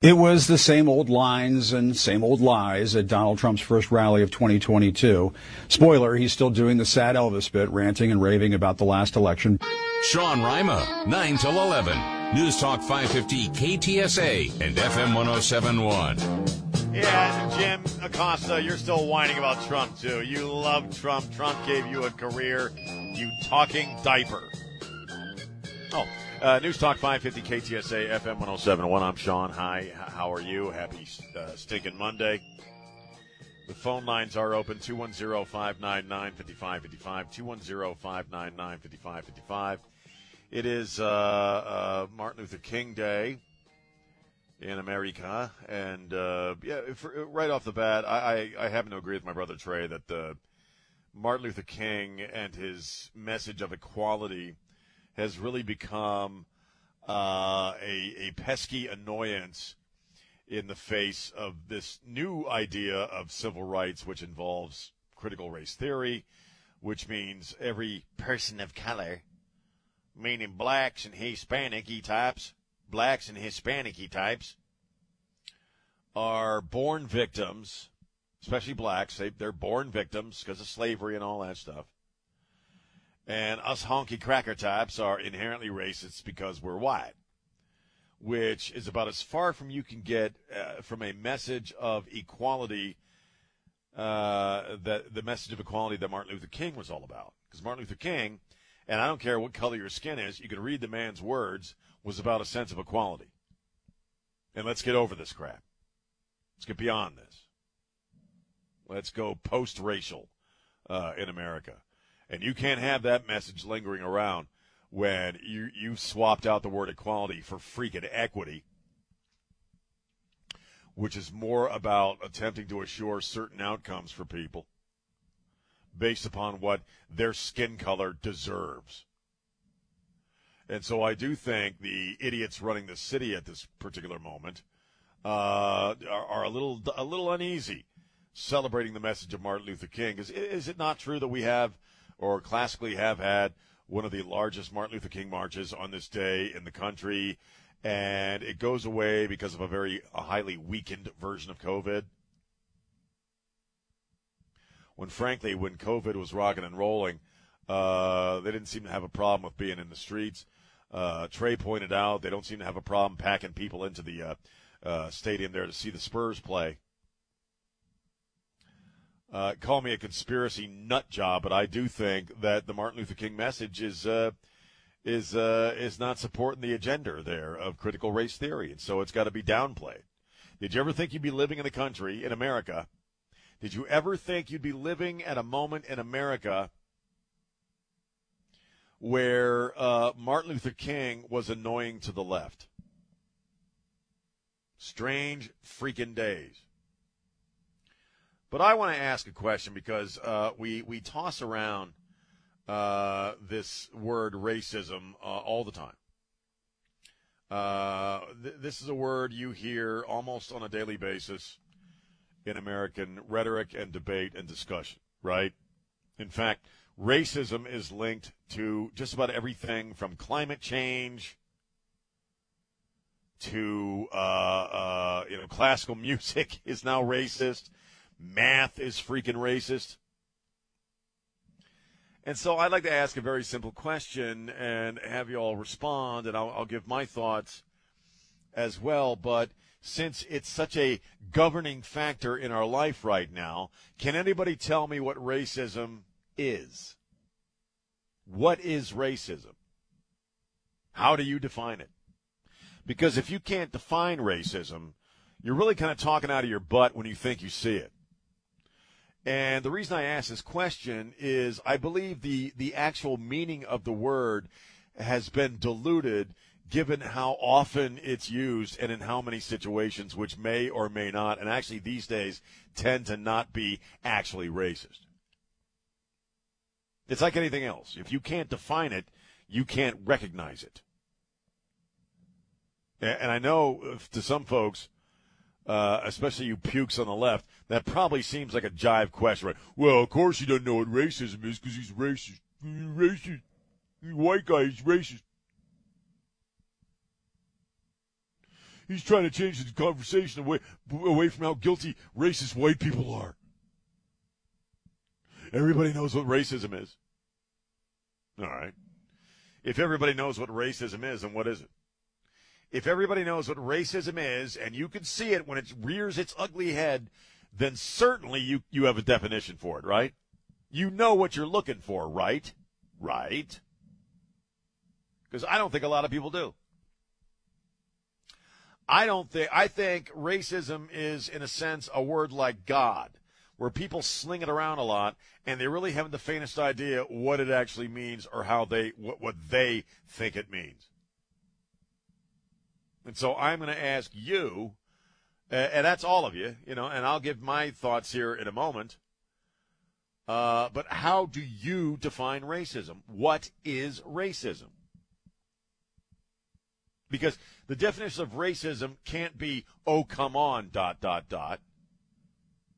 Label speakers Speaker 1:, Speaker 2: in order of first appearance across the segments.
Speaker 1: It was the same old lines and same old lies at Donald Trump's first rally of 2022. Spoiler, he's still doing the sad Elvis bit, ranting and raving about the last election.
Speaker 2: Sean Rima, 9 till 11. News Talk 550 KTSA and FM 1071.
Speaker 3: Yeah, Jim Acosta, you're still whining about Trump, too. You love Trump. Trump gave you a career, you talking diaper. Oh, uh, News Talk 550 KTSA FM 1071. I'm Sean. Hi, how are you? Happy uh, stinking Monday. The phone lines are open 210 599 5555. 210 599 5555. It is uh, uh, Martin Luther King Day in America. And uh, yeah, for, right off the bat, I, I, I, happen to agree with my brother Trey that uh, Martin Luther King and his message of equality has really become uh, a, a pesky annoyance in the face of this new idea of civil rights, which involves critical race theory, which means every person of color, meaning blacks and Hispanic types, blacks and Hispanic types, are born victims, especially blacks. They, they're born victims because of slavery and all that stuff and us honky cracker types are inherently racist because we're white, which is about as far from you can get uh, from a message of equality. Uh, that the message of equality that Martin Luther King was all about, because Martin Luther King, and I don't care what color your skin is, you can read the man's words, was about a sense of equality. And let's get over this crap. Let's get beyond this. Let's go post-racial uh, in America. And you can't have that message lingering around when you, you've swapped out the word equality for freaking equity, which is more about attempting to assure certain outcomes for people based upon what their skin color deserves. And so I do think the idiots running the city at this particular moment uh, are, are, a little a little uneasy celebrating the message of Martin Luther King. Is, is it not true that we have or classically have had one of the largest Martin Luther King marches on this day in the country, and it goes away because of a very a highly weakened version of COVID. When frankly, when COVID was rocking and rolling, uh, they didn't seem to have a problem with being in the streets. Uh, Trey pointed out they don't seem to have a problem packing people into the uh, uh stadium there to see the Spurs play. Uh, call me a conspiracy nut job, but I do think that the Martin Luther King message is uh, is uh, is not supporting the agenda there of critical race theory, and so it's got to be downplayed. Did you ever think you'd be living in a country in America? Did you ever think you'd be living at a moment in America where uh, Martin Luther King was annoying to the left? Strange freaking days. But I want to ask a question because uh, we we toss around uh, this word racism uh, all the time. Uh, th- this is a word you hear almost on a daily basis in American rhetoric and debate and discussion, right? In fact, racism is linked to just about everything from climate change to uh, uh, you know classical music is now racist math is freaking racist. And so I'd like to ask a very simple question and have you all respond, and I'll, I'll give my thoughts as well. But since it's such a governing factor in our life right now, can anybody tell me what racism is? What is racism? How do you define it? Because if you can't define racism, you're really kind of talking out of your butt when you think you see it. And the reason I ask this question is I believe the, the actual meaning of the word has been diluted given how often it's used and in how many situations, which may or may not, and actually these days tend to not be actually racist. It's like anything else. If you can't define it, you can't recognize it. And I know uh, to some folks, uh, especially you pukes on the left, that probably seems like a jive question, right? Well, of course he doesn't know what racism is because he's racist. He's racist. White guy is racist. He's trying to change the conversation away away from how guilty racist white people are. Everybody knows what racism is. All right. If everybody knows what racism is, then what is it? If everybody knows what racism is and you can see it when it rears its ugly head, then certainly you, you have a definition for it, right? You know what you're looking for, right? Right? Because I don't think a lot of people do. I don't think, I think racism is, in a sense, a word like God where people sling it around a lot and they really haven't the faintest idea what it actually means or how they what, what they think it means. And so I'm going to ask you, uh, and that's all of you, you know, and I'll give my thoughts here in a moment. Uh, but how do you define racism? What is racism? Because the definition of racism can't be, oh, come on, dot, dot, dot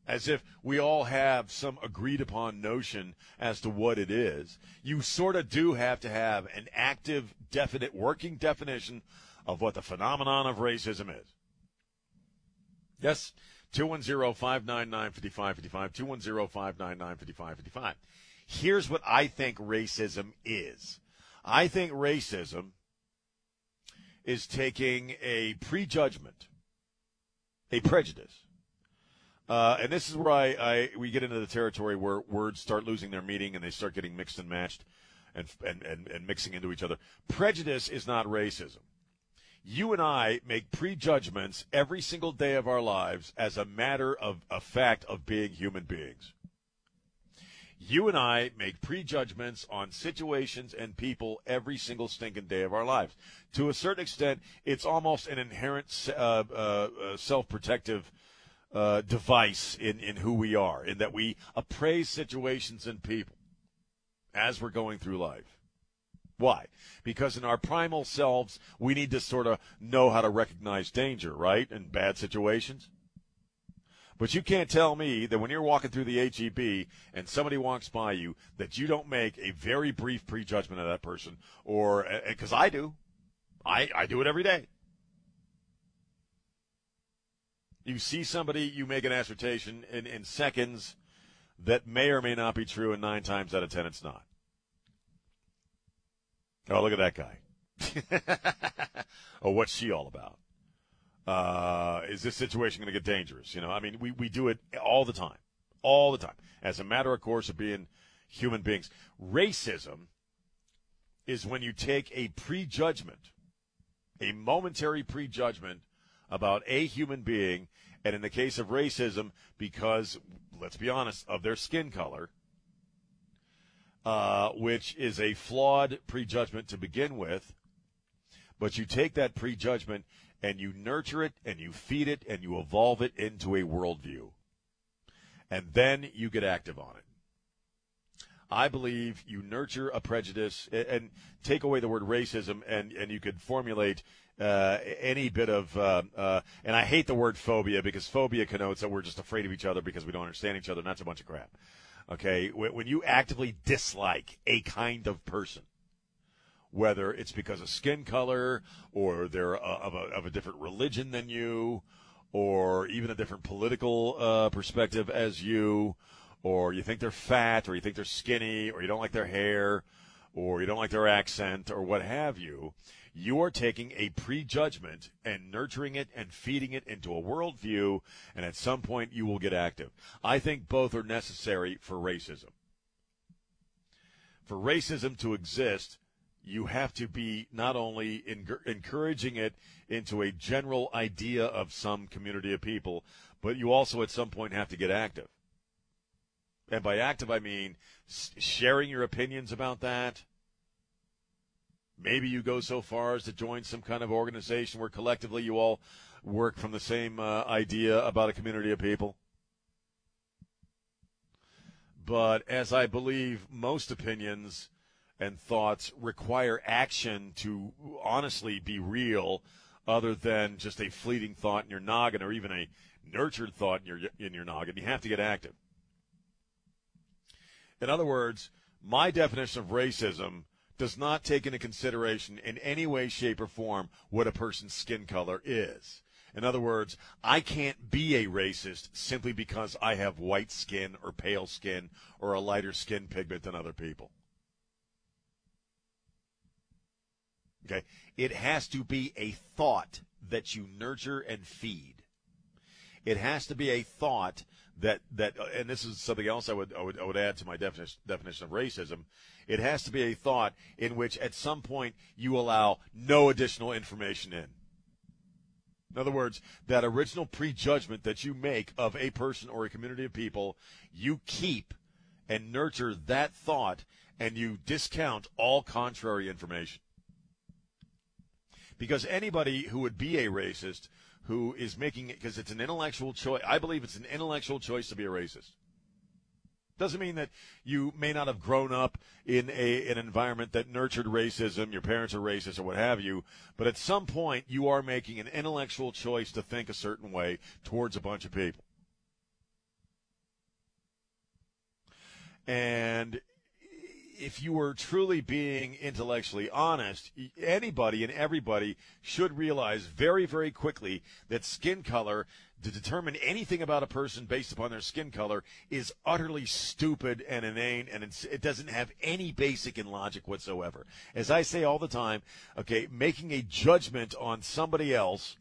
Speaker 3: as if we all have some agreed upon notion as to what it is. You sort of do have to have an active, definite, working definition of what the phenomenon of racism is. Yes, 210 599 5555. 210 599 5555. Here's what I think racism is I think racism is taking a prejudgment, a prejudice, uh, and this is where I, I, we get into the territory where words start losing their meaning and they start getting mixed and matched and, and, and, and mixing into each other. Prejudice is not racism. You and I make prejudgments every single day of our lives as a matter of a fact of being human beings. You and I make prejudgments on situations and people every single stinking day of our lives. To a certain extent, it's almost an inherent uh, uh, uh self-protective uh, device in, in who we are, in that we appraise situations and people as we're going through life. Why? Because in our primal selves, we need to sort of know how to recognize danger, right? In bad situations. But you can't tell me that when you're walking through the HEB and somebody walks by you that you don't make a very brief prejudgment of that person, or because I do, I I do it every day. You see somebody, you make an assertion in, in seconds that may or may not be true, and nine times out of ten, it's not. Oh, look at that guy. oh, what's she all about? Uh, is this situation going to get dangerous? You know, I mean, we, we do it all the time, all the time, as a matter of course of being human beings. Racism is when you take a prejudgment, a momentary prejudgment about a human being, and in the case of racism, because, let's be honest, of their skin color, uh, which is a flawed prejudgment to begin with, but you take that prejudgment and you nurture it and you feed it and you evolve it into a worldview. And then you get active on it. I believe you nurture a prejudice and take away the word racism, and, and you could formulate uh, any bit of, uh, uh, and I hate the word phobia because phobia connotes that we're just afraid of each other because we don't understand each other, and that's a bunch of crap. Okay, when you actively dislike a kind of person, whether it's because of skin color or they're of a, of a different religion than you, or even a different political uh, perspective as you, or you think they're fat, or you think they're skinny, or you don't like their hair, or you don't like their accent, or what have you, you are taking a prejudgment and nurturing it and feeding it into a worldview, and at some point you will get active. I think both are necessary for racism. For racism to exist, you have to be not only encouraging it into a general idea of some community of people, but you also at some point have to get active. And by active, I mean sharing your opinions about that, maybe you go so far as to join some kind of organization where collectively you all work from the same uh, idea about a community of people. But as I believe most opinions and thoughts require action to honestly be real, other than just a fleeting thought in your noggin or even a nurtured thought in your in your noggin. You have to get active. In other words, my definition of racism does not take into consideration in any way, shape, or form what a person's skin color is. In other words, I can't be a racist simply because I have white skin or pale skin or a lighter skin pigment than other people. Okay? It has to be a thought that you nurture and feed. It has to be a thought that that and this is something else I would I would, I would add to my definition definition of racism. It has to be a thought in which at some point you allow no additional information in. In other words, that original prejudgment that you make of a person or a community of people, you keep and nurture that thought and you discount all contrary information. Because anybody who would be a racist who is making it because it's an intellectual choice. I believe it's an intellectual choice to be a racist. Doesn't mean that you may not have grown up in a an environment that nurtured racism, your parents are racist or what have you, but at some point you are making an intellectual choice to think a certain way towards a bunch of people. And if you were truly being intellectually honest, anybody and everybody should realize very, very quickly that skin color to determine anything about a person based upon their skin color is utterly stupid and inane, and it doesn't have any basic in logic whatsoever. As I say all the time, okay, making a judgment on somebody else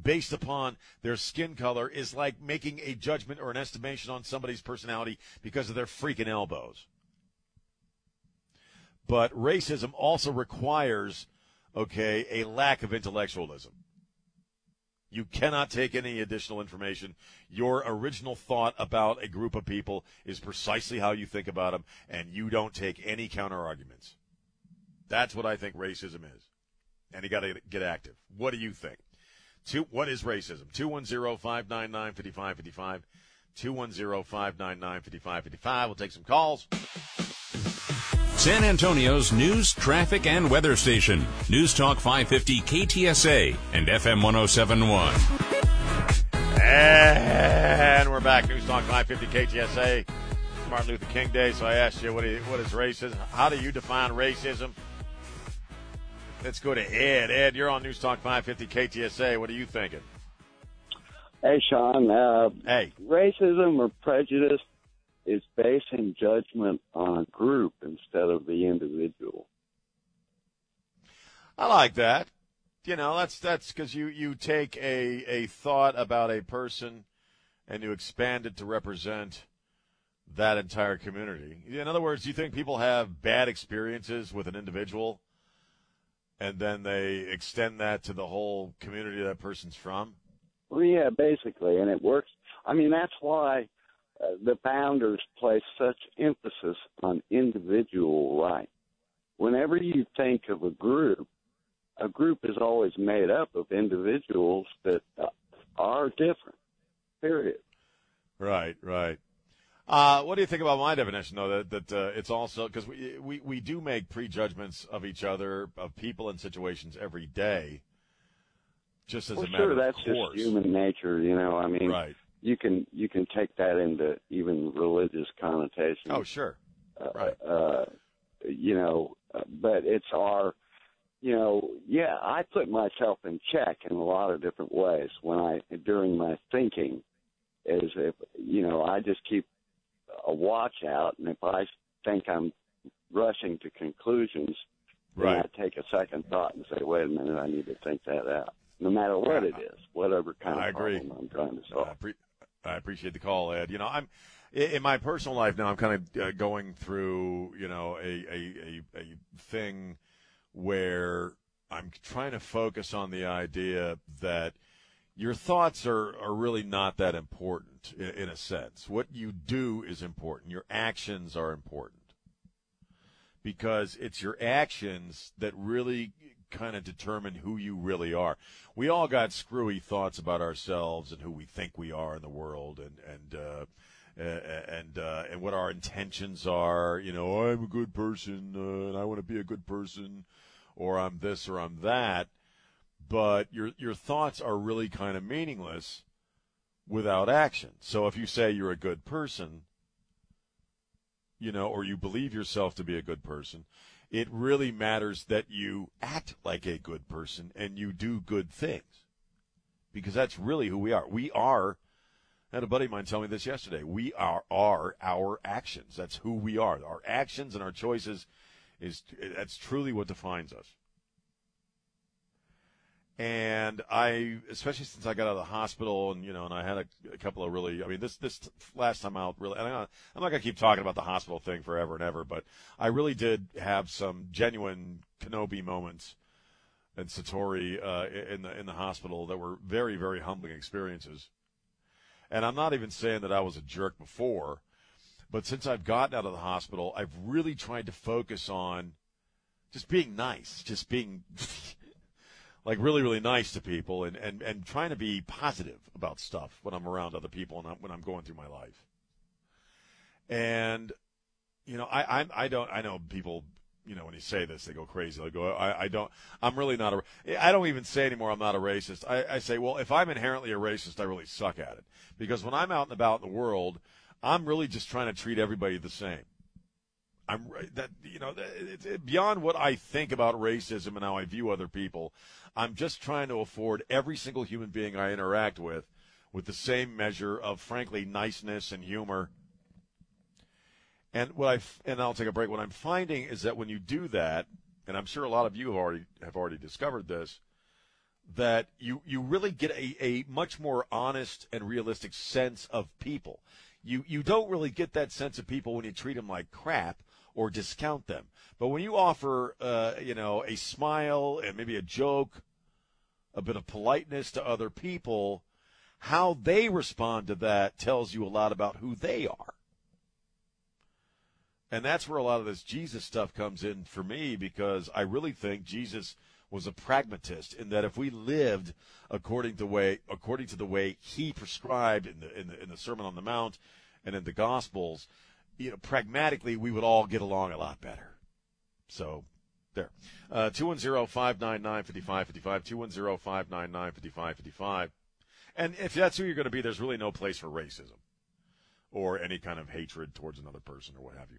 Speaker 3: based upon their skin color is like making a judgment or an estimation on somebody's personality because of their freaking elbows. But racism also requires, okay, a lack of intellectualism. You cannot take any additional information. Your original thought about a group of people is precisely how you think about them, and you don't take any counter arguments. That's what I think racism is. And you got to get active. What do you think? Two, what is racism? 210 599 5555. 210 599 5555. We'll take some calls.
Speaker 2: San Antonio's news, traffic, and weather station. News Talk 550 KTSA and FM 1071.
Speaker 3: And we're back. News Talk 550 KTSA. Martin Luther King Day. So I asked you, what is, what is racism? How do you define racism? Let's go to Ed. Ed, you're on News Talk 550 KTSA. What are you thinking?
Speaker 4: Hey, Sean. Uh,
Speaker 3: hey.
Speaker 4: Racism or prejudice is basing judgment on a group instead of the individual.
Speaker 3: I like that. You know, that's that's because you you take a a thought about a person and you expand it to represent that entire community. In other words, you think people have bad experiences with an individual and then they extend that to the whole community that person's from?
Speaker 4: Well, yeah, basically, and it works. I mean, that's why the founders placed such emphasis on individual rights. Whenever you think of a group, a group is always made up of individuals that are different. Period.
Speaker 3: Right, right. Uh, what do you think about my definition, though? That that uh, it's also because we, we we do make prejudgments of each other, of people and situations every day, just as
Speaker 4: well,
Speaker 3: a matter
Speaker 4: sure, that's
Speaker 3: of course.
Speaker 4: just human nature, you know. I mean,
Speaker 3: right
Speaker 4: you can you can take that into even religious connotations.
Speaker 3: Oh, sure,
Speaker 4: uh,
Speaker 3: right.
Speaker 4: Uh, you know, uh, but it's our, you know, yeah. I put myself in check in a lot of different ways when I during my thinking, is if you know I just keep a watch out, and if I think I'm rushing to conclusions,
Speaker 3: right.
Speaker 4: then I take a second thought and say, wait a minute, I need to think that out no matter what it is, whatever kind
Speaker 3: I
Speaker 4: of
Speaker 3: agree.
Speaker 4: problem I'm trying to solve.
Speaker 3: I, pre- I appreciate the call, Ed. You know, I'm in my personal life now. I'm kind of uh, going through, you know, a, a, a, a thing where I'm trying to focus on the idea that your thoughts are, are really not that important in, in a sense. What you do is important. Your actions are important. because it's your actions that really kind of determine who you really are. We all got screwy thoughts about ourselves and who we think we are in the world, and and uh, and uh, and what our intentions are. You know, I'm a good person uh, and I want to be a good person, or I'm this or I'm that. But your your thoughts are really kind of meaningless without action. So if you say you're a good person, you know, or you believe yourself to be a good person, it really matters that you act like a good person and you do good things. Because that's really who we are. We are I had a buddy of mine tell me this yesterday. We are are our actions. That's who we are. Our actions and our choices is that's truly what defines us. And I, especially since I got out of the hospital, and you know, and I had a, a couple of really, I mean, this this last time out, really, I'm not, I'm not gonna keep talking about the hospital thing forever and ever, but I really did have some genuine Kenobi moments and Satori uh, in the in the hospital that were very very humbling experiences. And I'm not even saying that I was a jerk before, but since I've gotten out of the hospital, I've really tried to focus on just being nice, just being like really, really nice to people and, and, and trying to be positive about stuff when I'm around other people and when I'm going through my life. And, you know, I, I, I don't, I know people you know, when you say this, they go crazy. They go, I, I don't, I'm really not a, I don't even say anymore, I'm not a racist. I, I say, well, if I'm inherently a racist, I really suck at it. Because when I'm out and about in the world, I'm really just trying to treat everybody the same. I'm that you know it's beyond what I think about racism and how I view other people. I'm just trying to afford every single human being I interact with with the same measure of frankly niceness and humor and what I and I'll take a break. What I'm finding is that when you do that, and I'm sure a lot of you have already have already discovered this, that you you really get a, a much more honest and realistic sense of people. You you don't really get that sense of people when you treat them like crap or discount them. But when you offer, uh, you know, a smile and maybe a joke, a bit of politeness to other people, how they respond to that tells you a lot about who they are. And that's where a lot of this Jesus stuff comes in for me because I really think Jesus was a pragmatist in that if we lived according to way according to the way he prescribed in the in the, in the Sermon on the Mount and in the Gospels, you know, pragmatically we would all get along a lot better. So there. Uh, 210-599-5555, And if that's who you're going to be, there's really no place for racism or any kind of hatred towards another person or what have you.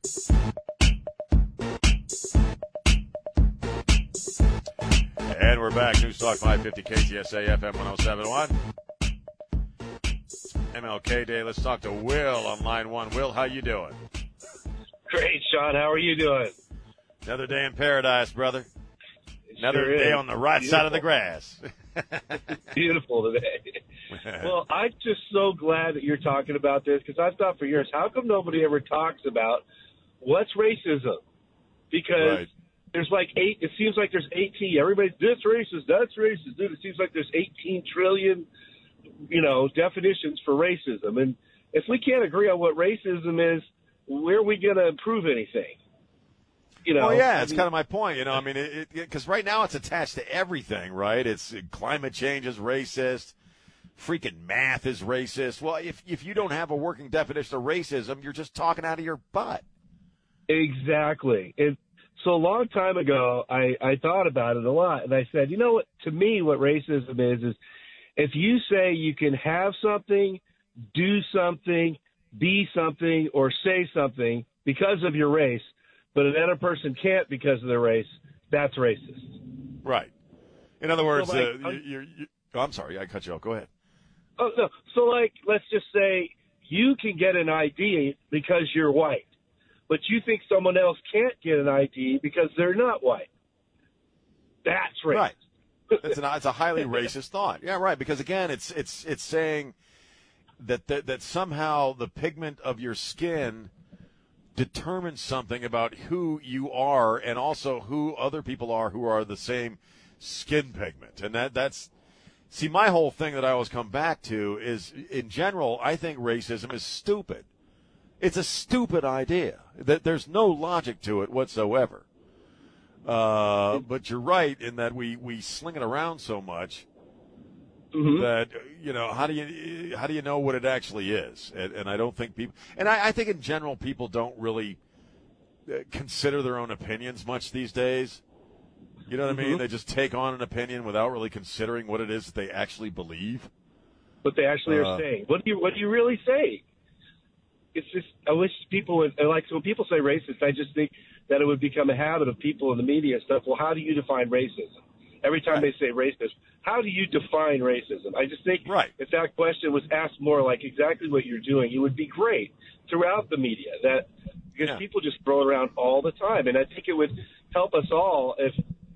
Speaker 3: And we're back. News Talk 550 KTSA FM 1071. MLK Day. Let's talk to Will on line one. Will, how you doing?
Speaker 5: Great, Sean. How are you doing?
Speaker 3: Another day in paradise, brother.
Speaker 5: It
Speaker 3: Another
Speaker 5: sure
Speaker 3: day
Speaker 5: is.
Speaker 3: on the right
Speaker 5: Beautiful.
Speaker 3: side of the grass.
Speaker 5: Beautiful today. well, I'm just so glad that you're talking about this because I've thought for years, how come nobody ever talks about what's racism? Because
Speaker 3: Right.
Speaker 5: there's like eight. It seems like there's 18. Everybody's this racist, that's racist. Dude, it seems like there's 18 trillion, you know, definitions for racism. And if we can't agree on what racism is, where are we going to improve anything? You know,
Speaker 3: well, yeah,
Speaker 5: I
Speaker 3: it's kind of my point. You know, I mean, it because right now it's attached to everything, right? It's uh, climate change is racist, freaking math is racist. Well, if if you don't have a working definition of racism, you're just talking out of your butt.
Speaker 5: Exactly. And so a long time ago, I, I thought about it a lot, and I said, you know what? To me, what racism is is if you say you can have something, do something, be something, or say something because of your race, but another person can't because of their race, that's racist.
Speaker 3: Right. In other words,
Speaker 5: So, like,
Speaker 3: uh, you, you, you, oh, I'm sorry, I cut you off. Go ahead.
Speaker 5: Oh no. So like, let's just say you can get an ID because you're white, but you think someone else can't get an ID because they're not white. That's racist.
Speaker 3: Right. It's, an, it's a highly racist thought. Yeah, right. Because again, it's it's it's saying that, that that somehow the pigment of your skin determines something about who you are, and also who other people are who are the same skin pigment. And that that's see my whole thing that I always come back to is in general, I think racism is stupid. It's a stupid idea. That there's no logic to it whatsoever. Uh, but you're right in that we, we sling it around so much
Speaker 5: Mhm.
Speaker 3: that you know how do you how do you know what it actually is? And, and I don't think people and I, I think in general people don't really uh, consider their own opinions much these days. You know what I mean?
Speaker 5: Mhm.
Speaker 3: They just take on an opinion without really considering what it is that they actually believe.
Speaker 5: what they actually
Speaker 3: Uh,
Speaker 5: are saying. What do you what do you really say? It's just I wish people would like when people say racist, I just think that it would become a habit of people in the media stuff. Well, how do you define racism? Every time they say racist, how do you define racism? I just think
Speaker 3: Right.
Speaker 5: if that question was asked more like exactly what you're doing, it would be great throughout the media. That because
Speaker 3: Yeah.
Speaker 5: people just throw it around all the time, and I think it would help us all if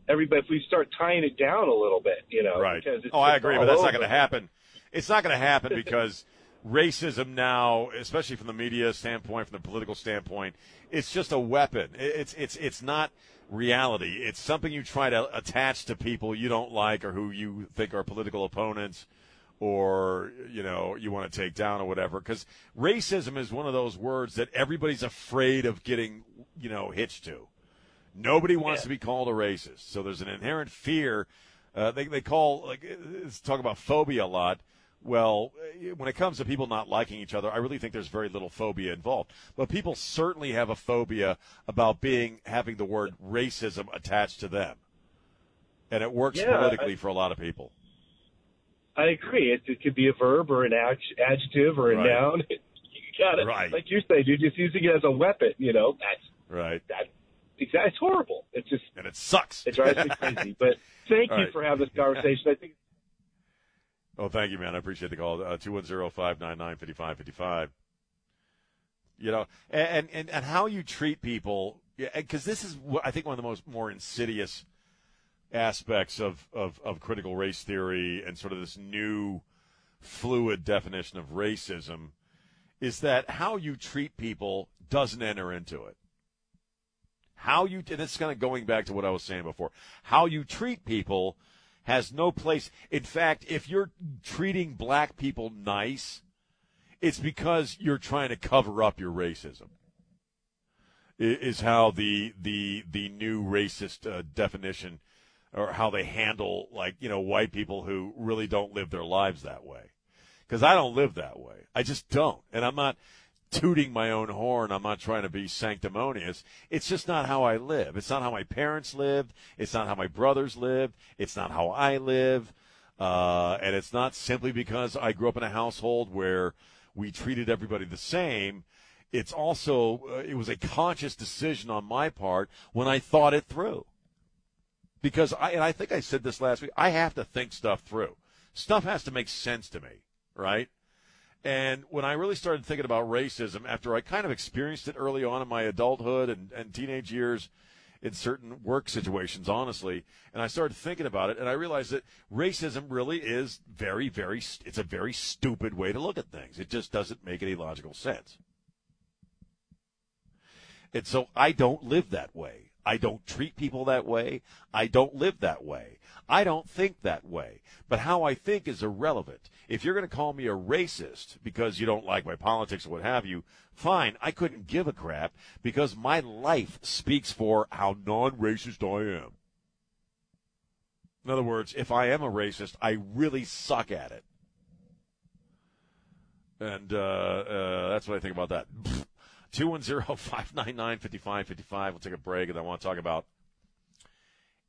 Speaker 5: everybody if we start tying it down a little bit. You know,
Speaker 3: Right. Oh, I agree, but that's not going to happen. It's not going to happen because racism now, especially from the media standpoint, from the political standpoint, it's just a weapon. It's it's it's not reality. It's something you try to attach to people you don't like or who you think are political opponents or you know you want to take down or whatever because racism is one of those words that everybody's afraid of getting you know hitched to Nobody wants
Speaker 5: Yeah.
Speaker 3: to be called a racist. So there's an inherent fear. Uh, they, they call, like, it's talk about phobia a lot. Well, uh, when it comes to people not liking each other, I really think there's very little phobia involved. But people certainly have a phobia about being, having the word racism attached to them. And it works
Speaker 5: Yeah,
Speaker 3: politically
Speaker 5: I-
Speaker 3: for a lot of people.
Speaker 5: I agree. It, it could be a verb or an ad- adjective or a
Speaker 3: Right.
Speaker 5: noun. you got it.
Speaker 3: Right.
Speaker 5: Like you're saying, you're just using it as a weapon. You know, that's
Speaker 3: Right.
Speaker 5: that. Exactly. It's horrible. It's just
Speaker 3: And it sucks.
Speaker 5: it drives me crazy. But thank you for having this conversation. I think
Speaker 3: Oh, thank you, man. I appreciate the call. Uh, Two one zero five nine nine fifty five fifty five. You know, and and and how you treat people, because this is I think one of the most more insidious aspects of, of of critical race theory and sort of this new fluid definition of racism is that how you treat people doesn't enter into it. How you and it's kind of going back to what I was saying before. How you treat people has no place. In fact, if you're treating black people nice, it's because you're trying to cover up your racism. Is how the the the new racist uh, definition, or how they handle like you know white people who really don't live their lives that way. Because I don't live that way. I just don't, and I'm not tooting my own horn. I'm not trying to be sanctimonious. It's just not how I live. It's not how my parents lived. It's not how my brothers lived. It's not how I live. Uh, and it's not simply because I grew up in a household where we treated everybody the same. It's also, uh, it was a conscious decision on my part when I thought it through. Because I, and I think I said this last week, I have to think stuff through. Stuff has to make sense to me, right? And when I really started thinking about racism, after I kind of experienced it early on in my adulthood and, and teenage years in certain work situations, honestly, and I started thinking about it, and I realized that racism really is very, very, it's a very stupid way to look at things. It just doesn't make any logical sense. And so I don't live that way. I don't treat people that way. I don't live that way. I don't think that way. But how I think is irrelevant. If you're going to call me a racist because you don't like my politics or what have you, fine. I couldn't give a crap because my life speaks for how non racist I am. In other words, if I am a racist, I really suck at it. And uh, uh, that's what I think about that. 210-599-5555. We'll take a break, and I want to talk about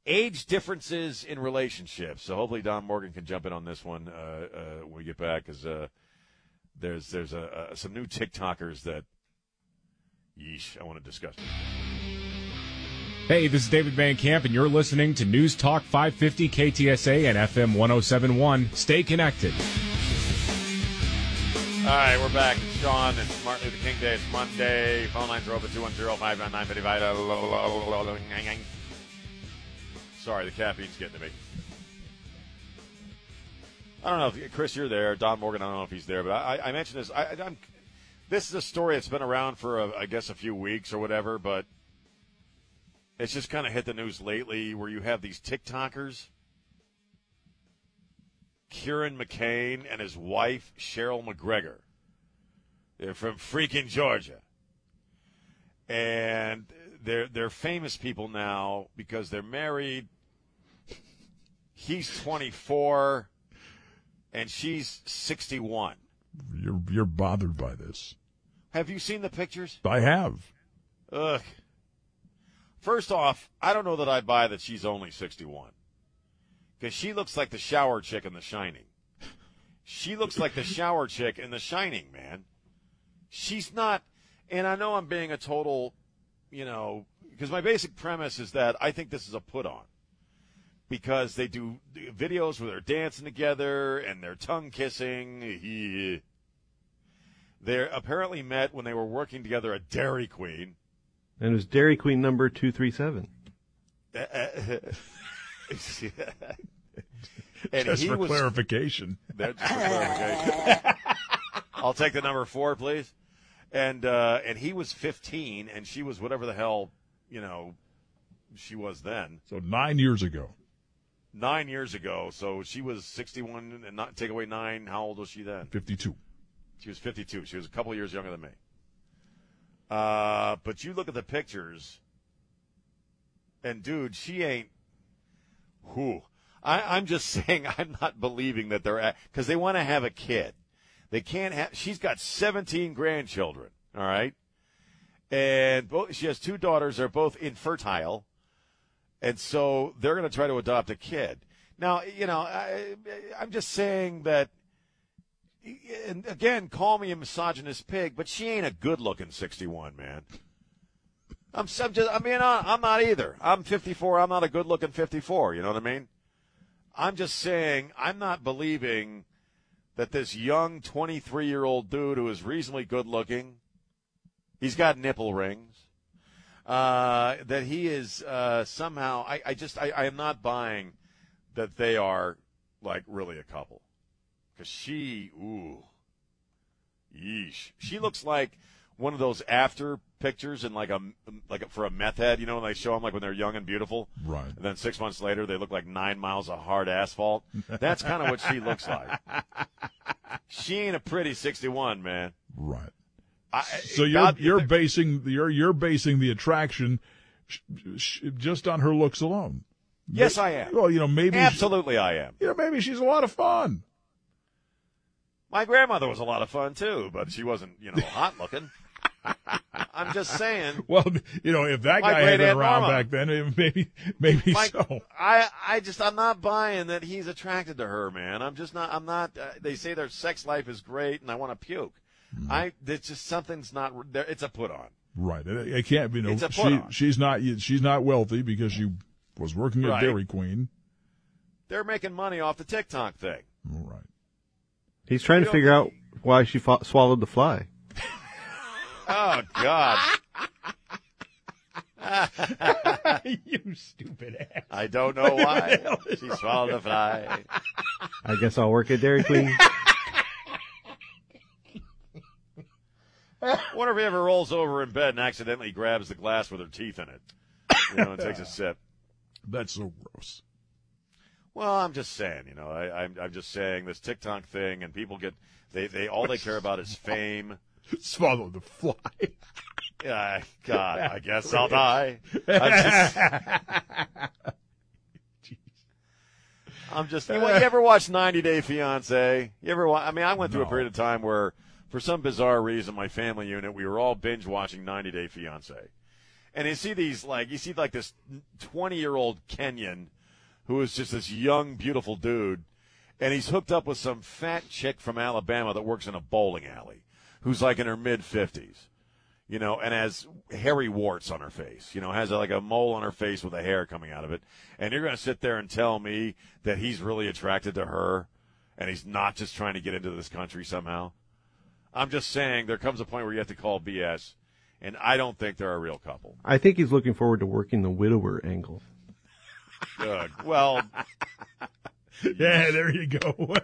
Speaker 3: age differences in relationships. So hopefully Don Morgan can jump in on this one uh, uh, when we get back, because uh, there's there's some new TikTokers that, yeesh, I want to discuss.
Speaker 6: Hey, this is David Van Camp, and you're listening to News Talk 550 KTSA and FM 1071. Stay connected.
Speaker 3: All right, we're back. It's Sean. It's Martin Luther King Day. It's Monday. Phone lines are open 210-599-55. Sorry, the caffeine's getting to me. I don't know if Chris, you're there. Don Morgan, I don't know if he's there, but I, I mentioned this. I, I'm, this is a story that's been around for, a, I guess, a few weeks or whatever, but it's just kind of hit the news lately where you have these TikTokers. Quran McCain and his wife, Cheryl McGregor. They're from freaking Georgia. And they're they're famous people now because they're married. He's 24 and she's 61.
Speaker 7: You're you're bothered by this.
Speaker 3: Have you seen the pictures?
Speaker 7: I have.
Speaker 3: Ugh. First off, I don't know that I buy that she's only 61. Because she looks like the shower chick in The Shining. She looks like the shower chick in The Shining, man. She's not, and I know I'm being a total, you know, because my basic premise is that I think this is a put on. Because they do videos where they're dancing together and they're tongue kissing. They're apparently met when they were working together at Dairy Queen.
Speaker 8: And it was Dairy Queen number 237.
Speaker 3: and
Speaker 7: Just
Speaker 3: he
Speaker 7: for
Speaker 3: was,
Speaker 7: clarification.
Speaker 3: That- just for clarification. I'll take the number four, please. And uh, and he was 15, and she was whatever the hell you know she was then.
Speaker 7: So nine years ago.
Speaker 3: Nine years ago, so she was 61, and not take away nine. How old was she then?
Speaker 7: 52.
Speaker 3: She was 52. She was a couple years younger than me. Uh, but you look at the pictures, and dude, she ain't. Who? I, I'm just saying, I'm not believing that they're because they want to have a kid. They can't have. She's got 17 grandchildren. All right, and both, she has two daughters. They're both infertile, and so they're going to try to adopt a kid. Now, you know, I, I'm just saying that and again, call me a misogynist pig, but she ain't a good-looking 61, man. I'm, I'm just, I mean, I'm not either. I'm 54. I'm not a good-looking 54. You know what I mean? I'm just saying, I'm not believing that this young 23-year-old dude who is reasonably good-looking, he's got nipple rings, uh, that he is uh, somehow. I, I just, I, I am not buying that they are like really a couple. Because she, ooh, yeesh. She looks like one of those after pictures and like a like a, for a meth head. You know, when they show them like when they're young and beautiful,
Speaker 7: Right.
Speaker 3: and then six months later they look like nine miles of hard asphalt. That's kind of what she looks like. She ain't a pretty sixty-one, man.
Speaker 7: Right.
Speaker 3: I,
Speaker 7: So you're
Speaker 3: God-
Speaker 7: you're basing you're you're basing the attraction sh- sh- just on her looks alone.
Speaker 3: yes, I am.
Speaker 7: Well, you know maybe
Speaker 3: Absolutely, I am.
Speaker 7: you know maybe she's a lot of fun.
Speaker 3: My grandmother was a lot of fun too, but she wasn't, you know, hot looking. I'm just saying.
Speaker 7: Well, you know if that guy had been
Speaker 3: great-aunt
Speaker 7: around
Speaker 3: Norma.
Speaker 7: back then, maybe maybe
Speaker 3: Mike,
Speaker 7: so.
Speaker 3: I, I just, I'm not buying that he's attracted to her, man. I'm just not, I'm not, uh, they say their sex life is great and I want to puke.
Speaker 7: Mm-hmm.
Speaker 3: I, it's just something's not there. It's a put on.
Speaker 7: Right. It, it can't be. No,
Speaker 3: It's a
Speaker 7: she
Speaker 3: put-on.
Speaker 7: she's not she's not wealthy because she was working at
Speaker 3: Right.
Speaker 7: Dairy Queen.
Speaker 3: They're making money off the TikTok thing.
Speaker 7: All right.
Speaker 8: He's trying
Speaker 3: You
Speaker 8: to figure out why she fo- swallowed the fly.
Speaker 3: Oh, God.
Speaker 7: you stupid ass.
Speaker 3: I don't know why. She swallowed a fly.
Speaker 8: I guess I'll work at Dairy Queen.
Speaker 3: wonder if he ever rolls over in bed and accidentally grabs the glass with her teeth in it. You know, and takes a sip.
Speaker 7: That's so gross.
Speaker 3: Well, I'm just saying, you know, I, I'm, I'm just saying this TikTok thing, and people get they, they all they care about is fame.
Speaker 7: Swallow the fly.
Speaker 3: Yeah, God, I guess I'll die. I'm just, I'm just you, you ever watch 90 Day Fiance? You ever? I mean, I went through a period of time where, for some bizarre reason, my family unit we were all binge watching 90 Day Fiance, and you see these like you see like this 20 year old Kenyan who is just this young, beautiful dude, and he's hooked up with some fat chick from Alabama that works in a bowling alley, who's like in her mid 50s you know, and has hairy warts on her face, you know, has like a mole on her face with a hair coming out of it. And you're going to sit there and tell me that he's really attracted to her and he's not just trying to get into this country somehow. I'm just saying there comes a point where you have to call BS, and I don't think they're a real couple.
Speaker 8: I think he's looking forward to working the widower angle.
Speaker 3: Good. Well,
Speaker 7: Yeah, there you go.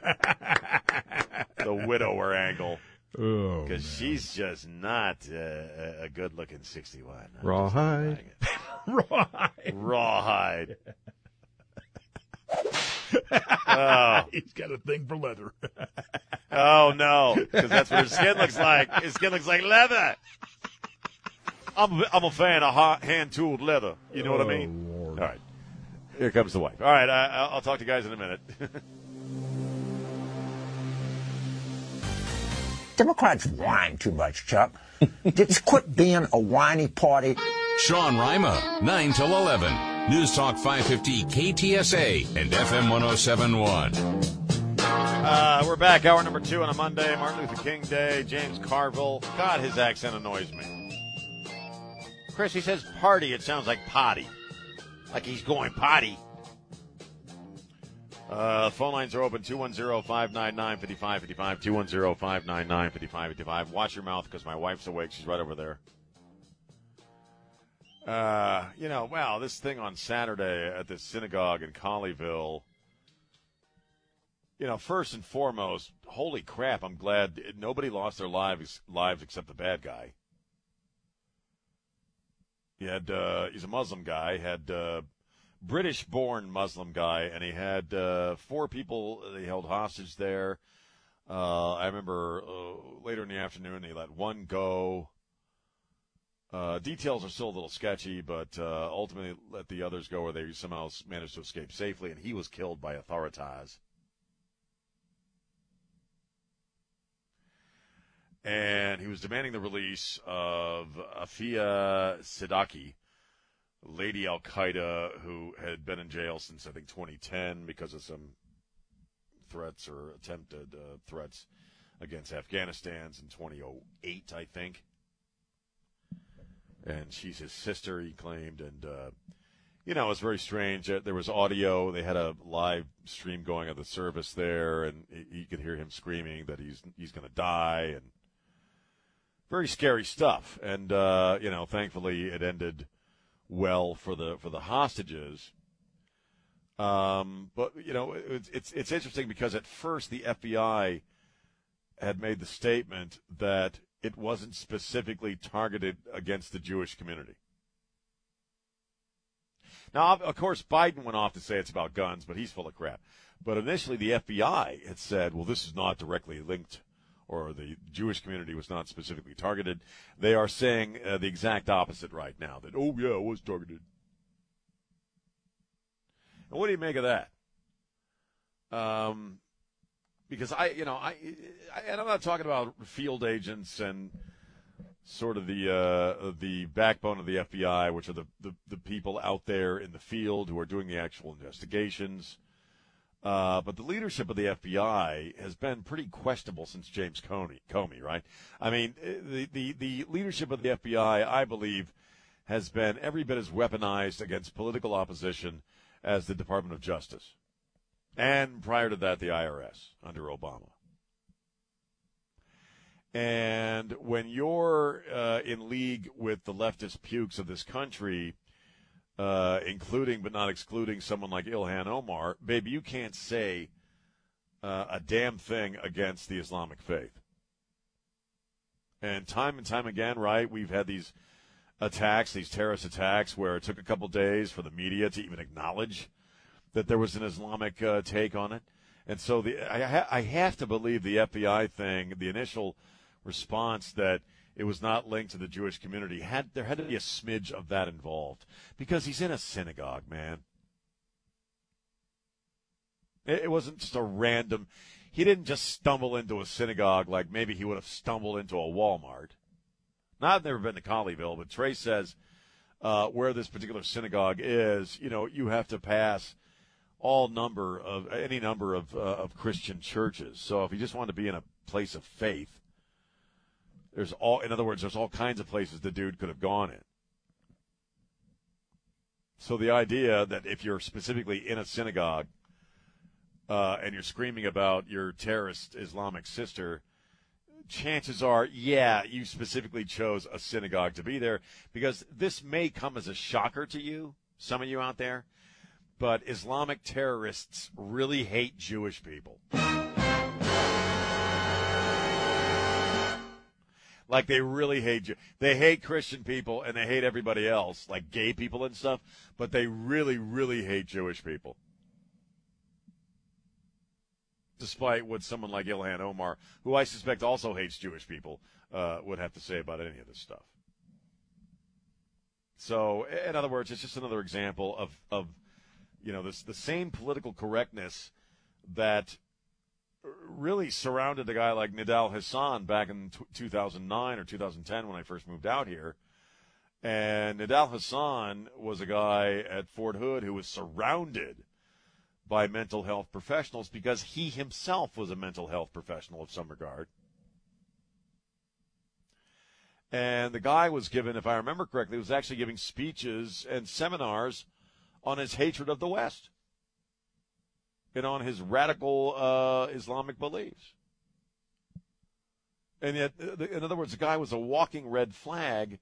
Speaker 3: the widower angle,
Speaker 7: oh,
Speaker 3: because she's just not uh, a- a good looking 61. I'm
Speaker 8: Rawhide.
Speaker 7: right.
Speaker 3: Rawhide. oh.
Speaker 7: He's got a thing for leather.
Speaker 3: Oh no, because that's what her skin looks like. His skin looks like leather. I'm a, I'm a fan of hand tooled leather. You know what I mean?
Speaker 7: Oh, Lord.
Speaker 3: All right. Here comes the wife. All right, I, I'll I'll talk to you guys in a minute.
Speaker 9: Democrats whine too much, Chuck. Just quit being a whiny party.
Speaker 2: Sean Rima, 9 till 11. News Talk 550 KTSA and FM 1071.
Speaker 3: Uh, we're back, hour number two on a Monday, Martin Luther King Day. James Carville. God, his accent annoys me. Chris, he says party. It sounds like potty. Like he's going potty. Uh, phone lines are open 210 599 5555. 210 599 5555. Watch your mouth because my wife's awake. She's right over there. Uh, you know, wow, this thing on Saturday at the synagogue in Colleyville. You know, first and foremost, holy crap! I'm glad nobody lost their lives lives except the bad guy. He had uh, he's a Muslim guy. Had uh, British-born Muslim guy, and he had uh, four people they held hostage there. Uh, I remember uh, later in the afternoon they let one go. Uh, details are still a little sketchy, but uh, ultimately let the others go, or they somehow managed to escape safely, and he was killed by authorities. And he was demanding the release of Aafia Siddiqui, Lady Al Qaeda, who had been in jail since I think 2010 because of some threats or attempted uh, threats against Afghanistan's in 2008, I think. And she's his sister, he claimed, and uh, you know, it was very strange. Uh, There was audio. They had a live stream going of the service there, and he could hear him screaming that he's he's going to die, and very scary stuff. And uh, you know, thankfully, it ended well for the for the hostages. Um, but you know, it's it's it's interesting because at first the FBI had made the statement that it wasn't specifically targeted against the Jewish community. Now, of- course, Biden went off to say it's about guns, but he's full of crap. But initially, the FBI had said, well, this is not directly linked, or the Jewish community was not specifically targeted. They are saying uh, the exact opposite right now that, oh, yeah, it was targeted. And what do you make of that? Um, because I, you know, I, I, and I'm not talking about field agents and sort of the uh, the backbone of the FBI, which are the, the, the people out there in the field who are doing the actual investigations. Uh, but the leadership of the FBI has been pretty questionable since James Comey, Comey, right? I mean, the, the, the leadership of the FBI, I believe, has been every bit as weaponized against political opposition as the Department of Justice. And prior to that, the IRS under Obama. And when you're uh, in league with the leftist pukes of this country, uh, including but not excluding someone like Ilhan Omar, baby, you can't say uh, a damn thing against the Islamic faith. And time and time again, right, we've had these attacks, these terrorist attacks, where it took a couple days for the media to even acknowledge that there was an Islamic uh, take on it. And so the I, I have to believe the FBI thing, the initial response that it was not linked to the Jewish community had there had to be a smidge of that involved because he's in a synagogue, man. It, it wasn't just a random. He didn't just stumble into a synagogue like maybe he would have stumbled into a Walmart. Now, I've never been to Colleyville, but Trey says uh, where this particular synagogue is, you know, you have to pass all number of any number of uh, of Christian churches. So if you just want to be in a place of faith, there's all in other words, there's all kinds of places the dude could have gone in. So the idea that if you're specifically in a synagogue uh, and you're screaming about your terrorist Islamic sister, chances are, yeah, you specifically chose a synagogue to be there because this may come as a shocker to you, some of you out there, but Islamic terrorists really hate Jewish people. Like they really hate you. They hate Christian people and they hate everybody else, like gay people and stuff, but they really, really hate Jewish people. despite what someone like Ilhan Omar, who I suspect also hates Jewish people, uh, would have to say about any of this stuff. So, in other words, it's just another example of, of you know, this the same political correctness that really surrounded a guy like Nidal Hasan back in t- 2009 or 2010 when I first moved out here. And Nidal Hasan was a guy at Fort Hood who was surrounded by mental health professionals because he himself was a mental health professional of some regard. And the guy was given, if I remember correctly, was actually giving speeches and seminars on his hatred of the West and on his radical uh, Islamic beliefs. And yet, uh, in other words, the guy was a walking red flag,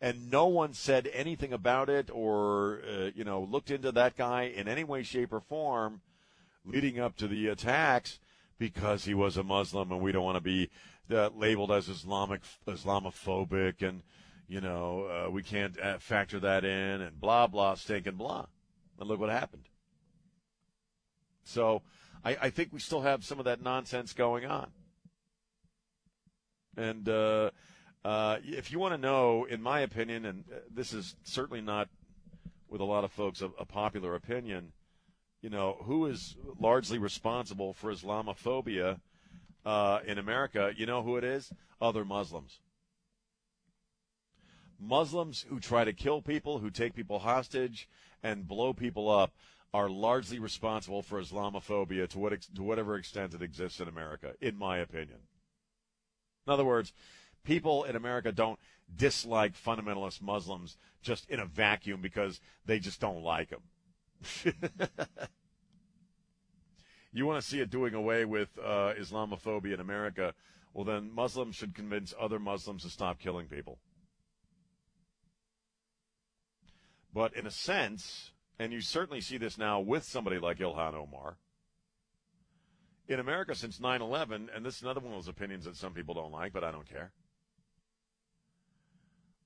Speaker 3: and no one said anything about it or, uh, you know, looked into that guy in any way, shape, or form leading up to the attacks because he was a Muslim and we don't want to be uh, labeled as Islamic Islamophobic and you know uh, we can't uh, factor that in and blah blah stink and blah. And look what happened. So I, I think we still have some of that nonsense going on. And uh, uh, if you want to know, in my opinion, and uh, this is certainly not with a lot of folks a, a popular opinion, you know, who is largely responsible for Islamophobia uh, in America? You know who it is? Other Muslims. Muslims who try to kill people, who take people hostage, and blow people up are largely responsible for Islamophobia to what to whatever extent it exists in America, in my opinion. In other words, people in America don't dislike fundamentalist Muslims just in a vacuum because they just don't like them. you want to see it doing away with uh, Islamophobia in America? Well, then Muslims should convince other Muslims to stop killing people. But in a sense, and you certainly see this now with somebody like Ilhan Omar, in America since 9 11, and this is another one of those opinions that some people don't like, but I don't care.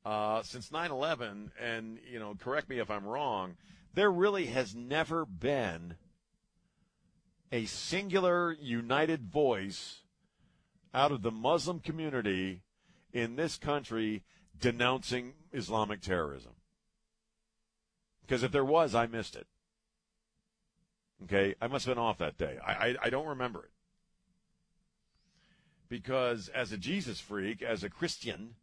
Speaker 3: Uh, since 9 11, and, you know, correct me if I'm wrong, there really has never been a singular united voice out of the Muslim community in this country denouncing Islamic terrorism. Because if there was, I missed it. Okay, I must have been off that day. I, I, I don't remember it. Because as a Jesus freak, as a Christian,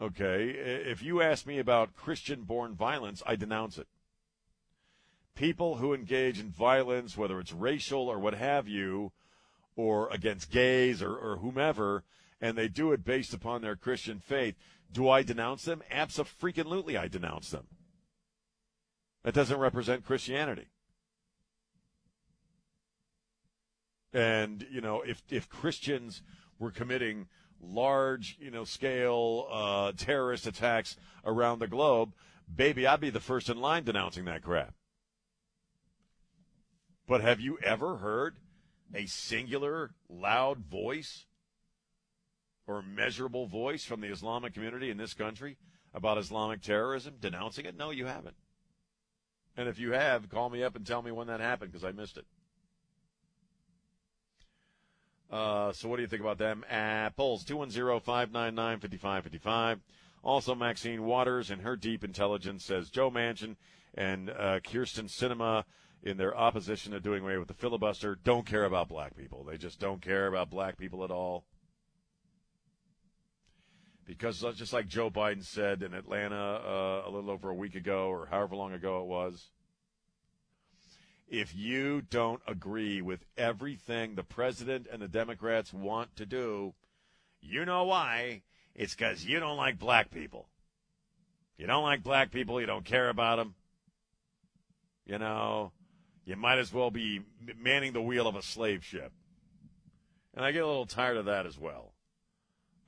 Speaker 3: okay, if you ask me about Christian born violence, I denounce it. People who engage in violence, whether it's racial or what have you, or against gays or, or whomever, and they do it based upon their Christian faith, do I denounce them? Absolutely, I denounce them. That doesn't represent Christianity. And, you know, if, if Christians were committing large, you know, scale uh, terrorist attacks around the globe, baby, I'd be the first in line denouncing that crap. But have you ever heard a singular loud voice or measurable voice from the Islamic community in this country about Islamic terrorism denouncing it? No, you haven't. And if you have, call me up and tell me when that happened because I missed it. Uh, so what do you think about them apples? 210-599-5555. Also, Maxine Waters and her deep intelligence says Joe Manchin and uh, Kyrsten Sinema in their opposition to doing away with the filibuster don't care about black people. They just don't care about black people at all. Because uh, just like Joe Biden said in Atlanta uh, a little over a week ago or however long ago it was, if you don't agree with everything the president and the Democrats want to do, you know why. It's because you don't like black people. You don't like black people, you don't care about them. You know, you might as well be manning the wheel of a slave ship. And I get a little tired of that as well.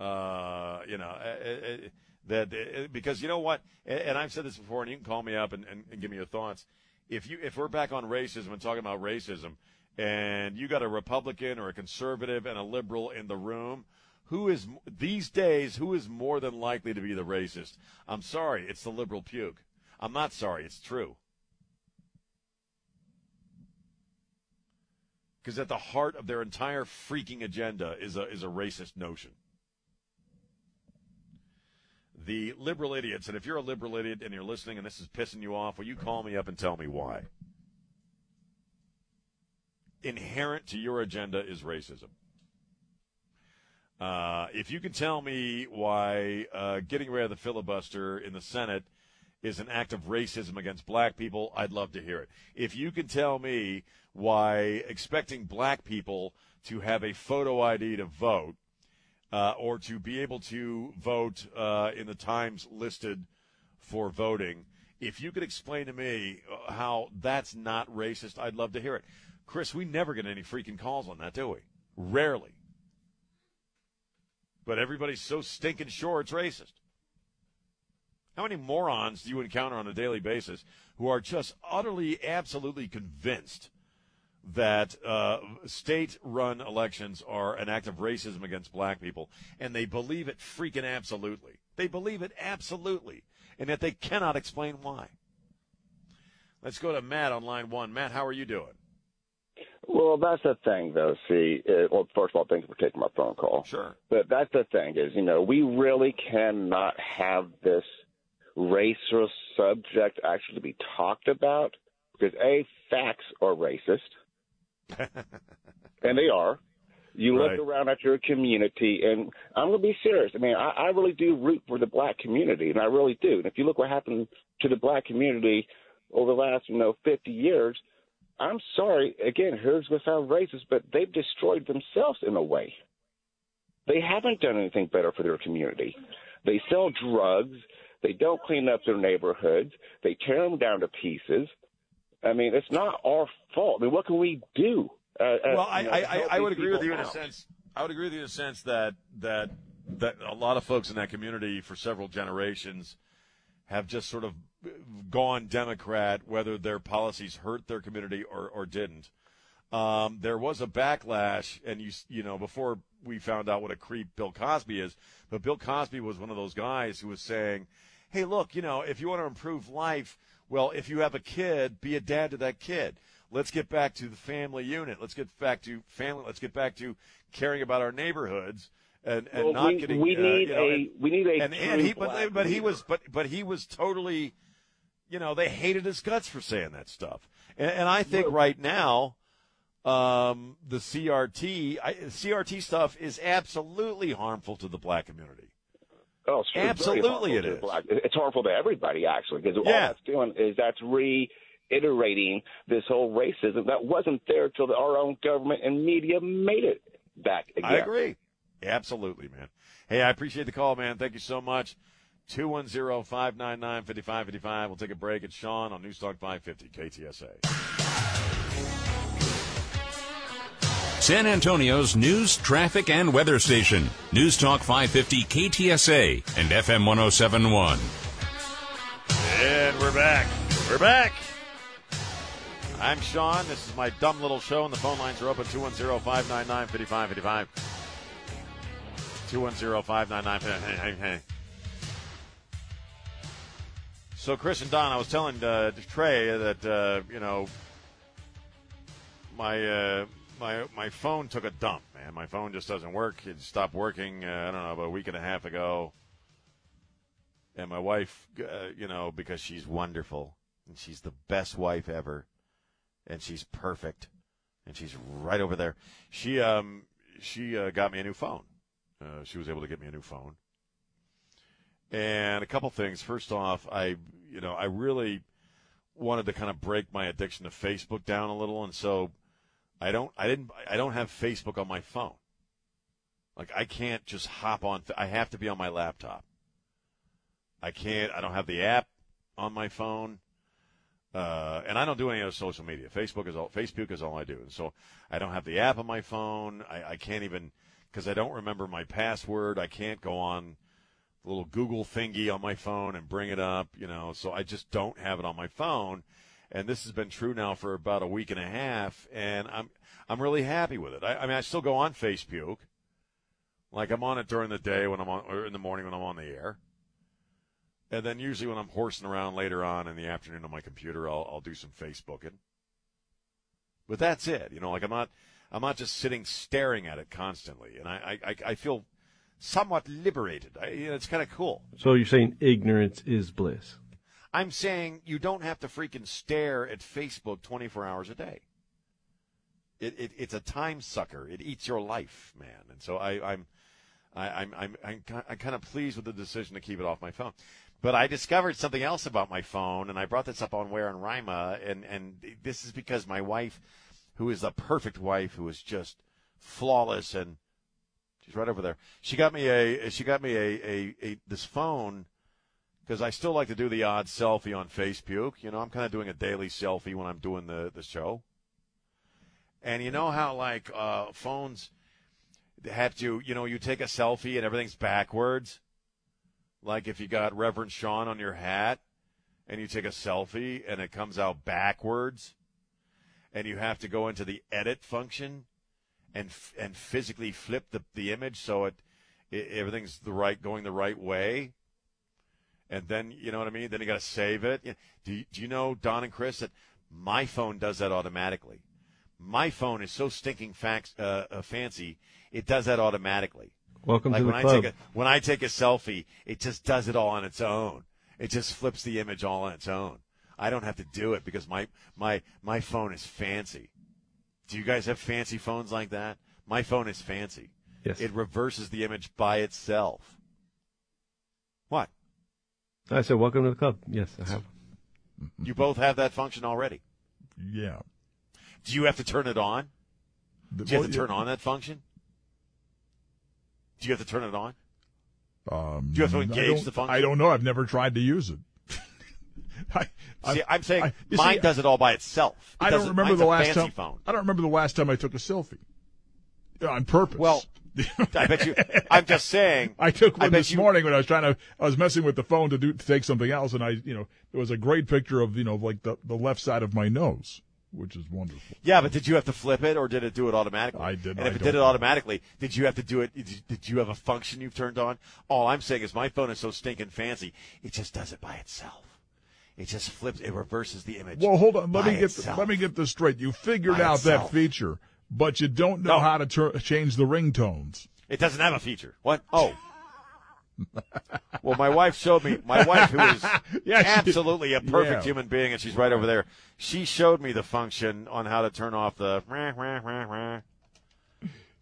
Speaker 3: Uh, you know, it, eh, it, eh, eh, that because you know what, and I've said this before, and you can call me up and, and, and give me your thoughts if you if we're back on racism and talking about racism, and you got a Republican or a conservative and a liberal in the room, who is these days who is more than likely to be the racist? I'm sorry, it's the liberal puke. I'm not sorry, it's true. Because at the heart of their entire freaking agenda is a is a racist notion. The liberal idiots, and if you're a liberal idiot and you're listening and this is pissing you off, will you call me up and tell me why? Inherent to your agenda is racism. Uh, if you can tell me why uh, getting rid of the filibuster in the Senate is an act of racism against black people, I'd love to hear it. If you can tell me why expecting black people to have a photo ID to vote uh, or to be able to vote uh, in the times listed for voting, if you could explain to me uh, how that's not racist, I'd love to hear it. Chris, we never get any freaking calls on that, do we? Rarely. But everybody's so stinking sure it's racist. How many morons do you encounter on a daily basis who are just utterly, absolutely convinced that uh, state run elections are an act of racism against black people? And they believe it freaking absolutely. They believe it absolutely. And yet they cannot explain why. Let's go to Matt on line one. Matt, how are you doing?
Speaker 10: Well, that's the thing, though. See, uh, well, first of all, thanks for taking my phone call.
Speaker 3: Sure.
Speaker 10: But that's the thing is, you know, we really cannot have this racial subject actually be talked about because a facts are racist, and they are. You
Speaker 3: Right.
Speaker 10: look around at your community, and I'm going to be serious. I mean, I, I really do root for the black community, and I really do. And if you look what happened to the black community over the last, you know, 50 years, I'm sorry. Again, here's to sound racist, but they've destroyed themselves in a way. They haven't done anything better for their community. They sell drugs. They don't clean up their neighborhoods. They tear them down to pieces. I mean, it's not our fault. I mean, what can we do? Uh, uh,
Speaker 3: well, I,
Speaker 10: know,
Speaker 3: I, I, I would agree with you in a sense. I would agree with you in a sense that that that a lot of folks in that community for several generations have just sort of gone Democrat, whether their policies hurt their community or, or didn't. Um, there was a backlash, and you you know before we found out what a creep Bill Cosby is, but Bill Cosby was one of those guys who was saying, "Hey, look, you know, if you want to improve life, well, if you have a kid, be a dad to that kid. Let's get back to the family unit. Let's get back to family. Let's get back to caring about our neighborhoods." And, and
Speaker 10: Well,
Speaker 3: not
Speaker 10: we-
Speaker 3: getting
Speaker 10: we
Speaker 3: uh,
Speaker 10: need
Speaker 3: you know,
Speaker 10: a-
Speaker 3: and-
Speaker 10: we need a
Speaker 3: and, and he but, but he was but but he was totally you know, they hated his guts for saying that stuff. And, and I think right now, um, the CRT, I, CRT stuff is absolutely harmful to the black community.
Speaker 10: Oh, it's
Speaker 3: Absolutely it is.
Speaker 10: Black. It's harmful to everybody, actually, because all
Speaker 3: Yeah.
Speaker 10: that's doing is that's reiterating this whole racism that wasn't there till the, our own government and media made it back again.
Speaker 3: I agree. Absolutely, man. Hey, I appreciate the call, man. Thank you so much. 210 599 5555. We'll take a break. It's Sean on Newstalk 550 KTSA.
Speaker 2: San Antonio's news, traffic, and weather station. News Talk 550 KTSA and FM 1071.
Speaker 3: And we're back. We're back. I'm Sean. This is my dumb little show, and the phone lines are open 210 599 5555. 210 599 So, Chris and Don, I was telling uh, Trey that, uh, you know, my. Uh, my my phone took a dump, man. My phone just doesn't work. It stopped working. Uh, I don't know about a week and a half ago. And my wife, uh, you know, because she's wonderful and she's the best wife ever, and she's perfect, and she's right over there. She um she uh, got me a new phone. Uh, she was able to get me a new phone. And a couple things. First off, I you know I really wanted to kind of break my addiction to Facebook down a little, and so I don't I didn't I don't have Facebook on my phone. Like I can't just hop on. I have to be on my laptop. I can't. I don't have the app on my phone, uh, and I don't do any other social media. Facebook is all. Facebook is all I do, and so I don't have the app on my phone. I, I can't even because I don't remember my password. I can't go on the little Google thingy on my phone and bring it up. You know, so I just don't have it on my phone. And this has been true now for about a week and a half, and I'm I'm really happy with it. I, I mean, I still go on Facebook, like I'm on it during the day when I'm on, or in the morning when I'm on the air. And then usually when I'm horsing around later on in the afternoon on my computer, I'll, I'll do some Facebooking. But that's it. You know, like I'm not I'm not just sitting staring at it constantly, and I I, I feel somewhat liberated. I, you know, it's kind of cool.
Speaker 8: So you're saying ignorance is bliss?
Speaker 3: I'm saying you don't have to freaking stare at Facebook 24 hours a day. It, it it's a time sucker. It eats your life, man. And so I, I'm. I, I'm I'm I'm, I'm kind of pleased with the decision to keep it off my phone. But I discovered something else about my phone, and I brought this up on Ware and Rima, and and this is because my wife, who is the perfect wife, who is just flawless, and she's right over there. She got me a she got me a a, a this phone because I still like to do the odd selfie on Facebook. You know, I'm kind of doing a daily selfie when I'm doing the the show. And you know how like uh, phones have to, you know, you take a selfie and everything's backwards. Like if you got Reverend Sean on your hat and you take a selfie and it comes out backwards and you have to go into the edit function and and physically flip the, the image so it, it everything's the right going the right way. And then, you know what I mean? Then you got to save it. Do you, do you know, Don and Chris, that my phone does that automatically? My phone is so stinking fax, uh, uh, fancy, it does that automatically.
Speaker 8: Welcome
Speaker 3: like
Speaker 8: to the
Speaker 3: when
Speaker 8: club.
Speaker 3: I take a, when I take a selfie, it just does it all on its own. It just flips the image all on its own. I don't have to do it because my my my phone is fancy. Do you guys have fancy phones like that? My phone is fancy.
Speaker 8: Yes.
Speaker 3: It reverses the image by itself. What?
Speaker 8: I said, welcome to the club. Yes, I have.
Speaker 3: You both have that function already.
Speaker 7: Yeah.
Speaker 3: Do you have to turn it on? Do you have to turn on that function? Do you have to turn it on?
Speaker 7: Um,
Speaker 3: Do you have to
Speaker 7: I
Speaker 3: engage
Speaker 7: don't-
Speaker 3: the function?
Speaker 7: I don't know. I've never tried to use it. I,
Speaker 3: See, I'm saying
Speaker 7: I-
Speaker 3: mine
Speaker 7: see,
Speaker 3: does it all by itself. It
Speaker 7: I don't remember the last time.
Speaker 3: phone.
Speaker 7: I don't remember the last time I took a selfie Yeah, on purpose.
Speaker 3: Well, I bet you. I'm just saying.
Speaker 7: I took one
Speaker 3: bet
Speaker 7: this
Speaker 3: you-
Speaker 7: morning when I was trying to. I was messing with the phone to do to take something else, and I, you know, there was a great picture of you know like the the left side of my nose, which is wonderful.
Speaker 3: Yeah, but did you have to flip it or did it do it automatically?
Speaker 7: I did.
Speaker 3: And
Speaker 7: I
Speaker 3: if it did it
Speaker 7: know.
Speaker 3: automatically, did you have to do it? Did did you have a function you've turned on? All I'm saying is my phone is so stinking fancy, it just does it by itself. It just flips. It reverses the image.
Speaker 7: Well, hold on. Let me get
Speaker 3: itself.
Speaker 7: let me get this straight. You figured
Speaker 3: By
Speaker 7: out
Speaker 3: itself.
Speaker 7: that feature, but you don't know
Speaker 3: No.
Speaker 7: how to tur- change the ringtones.
Speaker 3: It doesn't have a feature. What? Oh. well, my wife showed me. My wife, who is
Speaker 7: Yeah,
Speaker 3: absolutely a perfect
Speaker 7: yeah.
Speaker 3: human being, and she's right over there. She showed me the function on how to turn off the. rah, rah, rah, rah.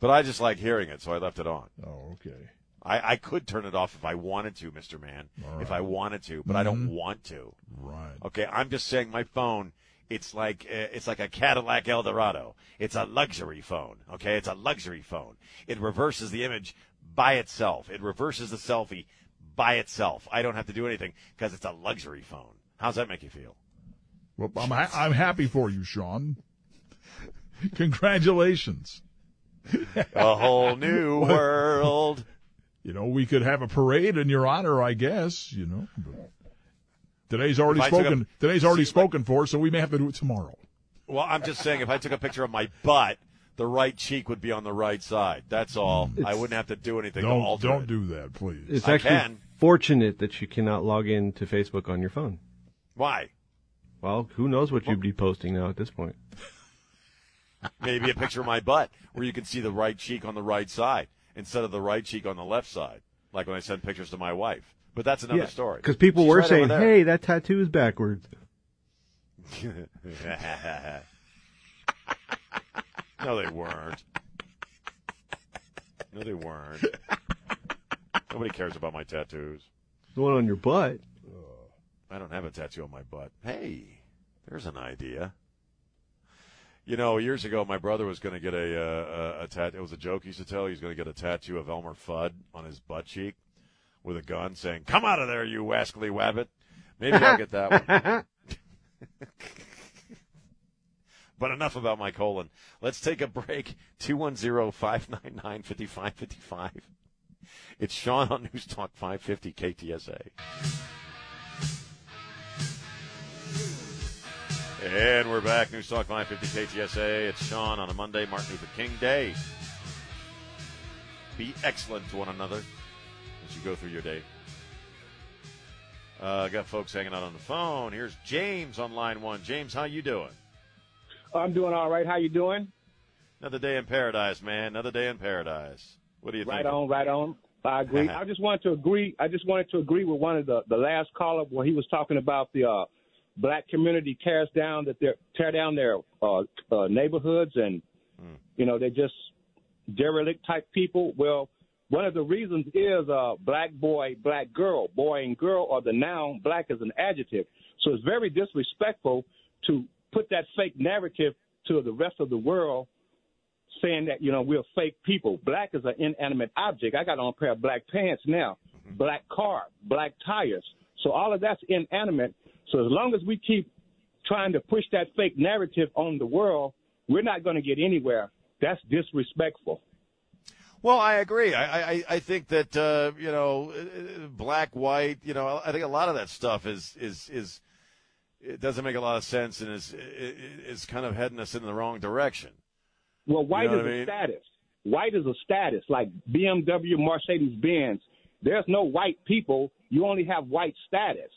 Speaker 3: But I just like hearing it, so I left it on.
Speaker 7: Oh, okay.
Speaker 3: I, I could turn it off if I wanted to, Mister Man.
Speaker 7: All
Speaker 3: If. I wanted to, but I don't
Speaker 7: Mhm.
Speaker 3: want to.
Speaker 7: Right.
Speaker 3: Okay, I'm just saying my phone. It's like uh, it's like a Cadillac Eldorado. It's a luxury phone. Okay, it's a luxury phone. It reverses the image by itself. It reverses the selfie by itself. I don't have to do anything because it's a luxury phone. How's that make you feel?
Speaker 7: Well, I'm ha- I'm happy for you, Sean. Congratulations.
Speaker 3: A whole new world.
Speaker 7: You know, we could have a parade in your honor, I guess. You know, but today's already
Speaker 3: If I took a-
Speaker 7: spoken. today's already
Speaker 3: See,
Speaker 7: spoken for, so we may have to do it tomorrow.
Speaker 3: Well, I'm just saying, if I took a picture of my butt, the right cheek would be on the right side. That's all. I wouldn't have to do anything
Speaker 7: Don't
Speaker 3: alter
Speaker 7: don't
Speaker 3: it.
Speaker 7: do that, please.
Speaker 8: It's
Speaker 3: I
Speaker 8: actually
Speaker 3: can.
Speaker 8: fortunate that you cannot log into Facebook on your phone.
Speaker 3: Why?
Speaker 8: Well, who knows what you'd be posting now at this point?
Speaker 3: Maybe a picture of my butt where you can see the right cheek on the right side instead of the right cheek on the left side, like when I send pictures to my wife. But that's another story.
Speaker 8: Because people
Speaker 3: She's
Speaker 8: were
Speaker 3: right
Speaker 8: saying, "Hey, that tattoo is backwards."
Speaker 3: no, they weren't. No, they weren't. Nobody cares about my tattoos.
Speaker 8: The one on your butt.
Speaker 3: I don't have a tattoo on my butt. Hey, there's an idea. You know, years ago, my brother was going to get a, uh, a, a tattoo. It was a joke he used to tell. He was going to get a tattoo of Elmer Fudd on his butt cheek with a gun saying, Come out of there, you wascally wabbit. Maybe I'll get that one. but enough about my colon. Let's take a break. 210 599 5555. It's Sean on News Talk 550 KTSA. And we're back. News Talk 550 KTSA. It's Sean on a Monday, Martin Luther King Day. Be excellent to one another as you go through your day. Uh, got folks hanging out on the phone. Here's James on line one. James, how you doing?
Speaker 11: I'm doing all right. How you doing?
Speaker 3: Another day in paradise, man. Another day in paradise. What do you think?
Speaker 11: Right on, right on. I agree. I just wanted to agree. I just wanted to agree with one of the the last caller where he was talking about the uh, black community tears down that they tear down their uh, uh, neighborhoods and you know they're just derelict type people. Well, one of the reasons is uh, black boy, black girl, boy and girl, or the noun black is an adjective. So it's very disrespectful to put that fake narrative to the rest of the world saying that you know we're fake people. Black is an inanimate object. I got on a pair of black pants now, black car, black tires. So all of that's inanimate. So as long as we keep trying to push that fake narrative on the world, we're not going to get anywhere. That's disrespectful.
Speaker 3: Well, I agree. I I, I think that uh, you know, black, white. You know, I think a lot of that stuff is is is it doesn't make a lot of sense and is is kind of heading us in the wrong direction.
Speaker 11: Well, white
Speaker 3: You know
Speaker 11: is
Speaker 3: I
Speaker 11: a
Speaker 3: mean?
Speaker 11: status. White is a status, like BMW, Mercedes Benz. There's no white people. You only have white status.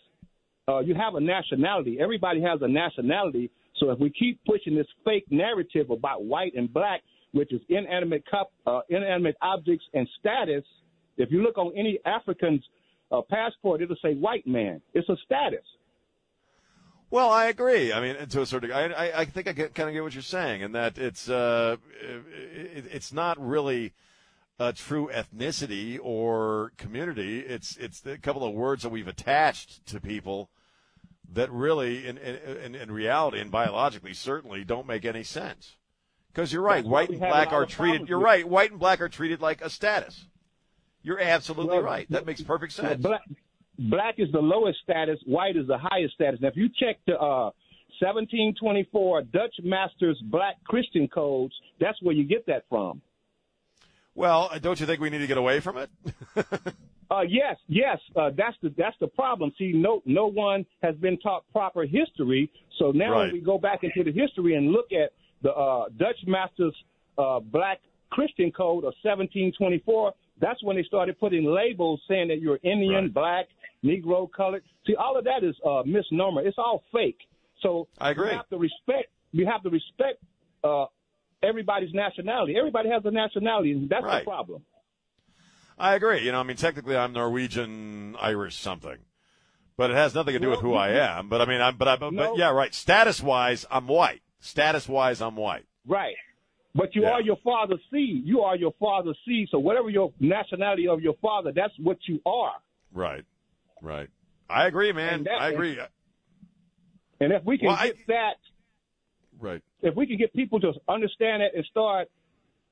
Speaker 11: Uh, you have a nationality. Everybody has a nationality. So if we keep pushing this fake narrative about white and black, which is inanimate uh, inanimate objects and status, if you look on any African's uh, passport, it'll say white man. It's a status.
Speaker 3: Well, I agree. I mean, to a certain degree, I, I, I think I get, kind of get what you're saying, and that it's uh, it, it's not really a true ethnicity or community. It's it's a couple of words that we've attached to people that really, in in, in reality and biologically, certainly don't make any sense. Because you're right, white and black are treated. You're
Speaker 11: with-
Speaker 3: right, white and black are treated like a status. You're absolutely
Speaker 11: Well,
Speaker 3: right. That makes perfect sense.
Speaker 11: Black, black is the lowest status. White is the highest status. Now, if you check the uh, 1724 Dutch Masters Black Christian codes, that's where you get that from.
Speaker 3: Well, don't you think we need to get away from it?
Speaker 11: Uh, yes, yes, uh, that's the that's the problem. See, no no one has been taught proper history. So now
Speaker 3: Right.
Speaker 11: when we go back into the history and look at the uh, Dutch Masters uh, Black Christian Code of 1724, that's when they started putting labels saying that you're Indian, black, Negro, colored. See, all of that is uh, misnomer. It's all fake. So
Speaker 3: I agree.
Speaker 11: We have to respect. We have to respect uh, everybody's nationality. Everybody has a nationality, and that's
Speaker 3: Right.
Speaker 11: the problem.
Speaker 3: I agree. You know, I mean, technically, I'm Norwegian, Irish, something, but it has nothing to do with who I am. But I mean, I'm, but I, but,
Speaker 11: No.
Speaker 3: yeah, right. Status wise, I'm white. Status wise, I'm white.
Speaker 11: Right. But you
Speaker 3: Yeah.
Speaker 11: are your father's seed. You are your father's seed. So whatever your nationality of your father, that's what you are.
Speaker 3: Right. Right. I agree, man. I agree.
Speaker 11: And if we can
Speaker 3: Well, I-
Speaker 11: get that,
Speaker 3: Right.
Speaker 11: if we can get people to understand it and start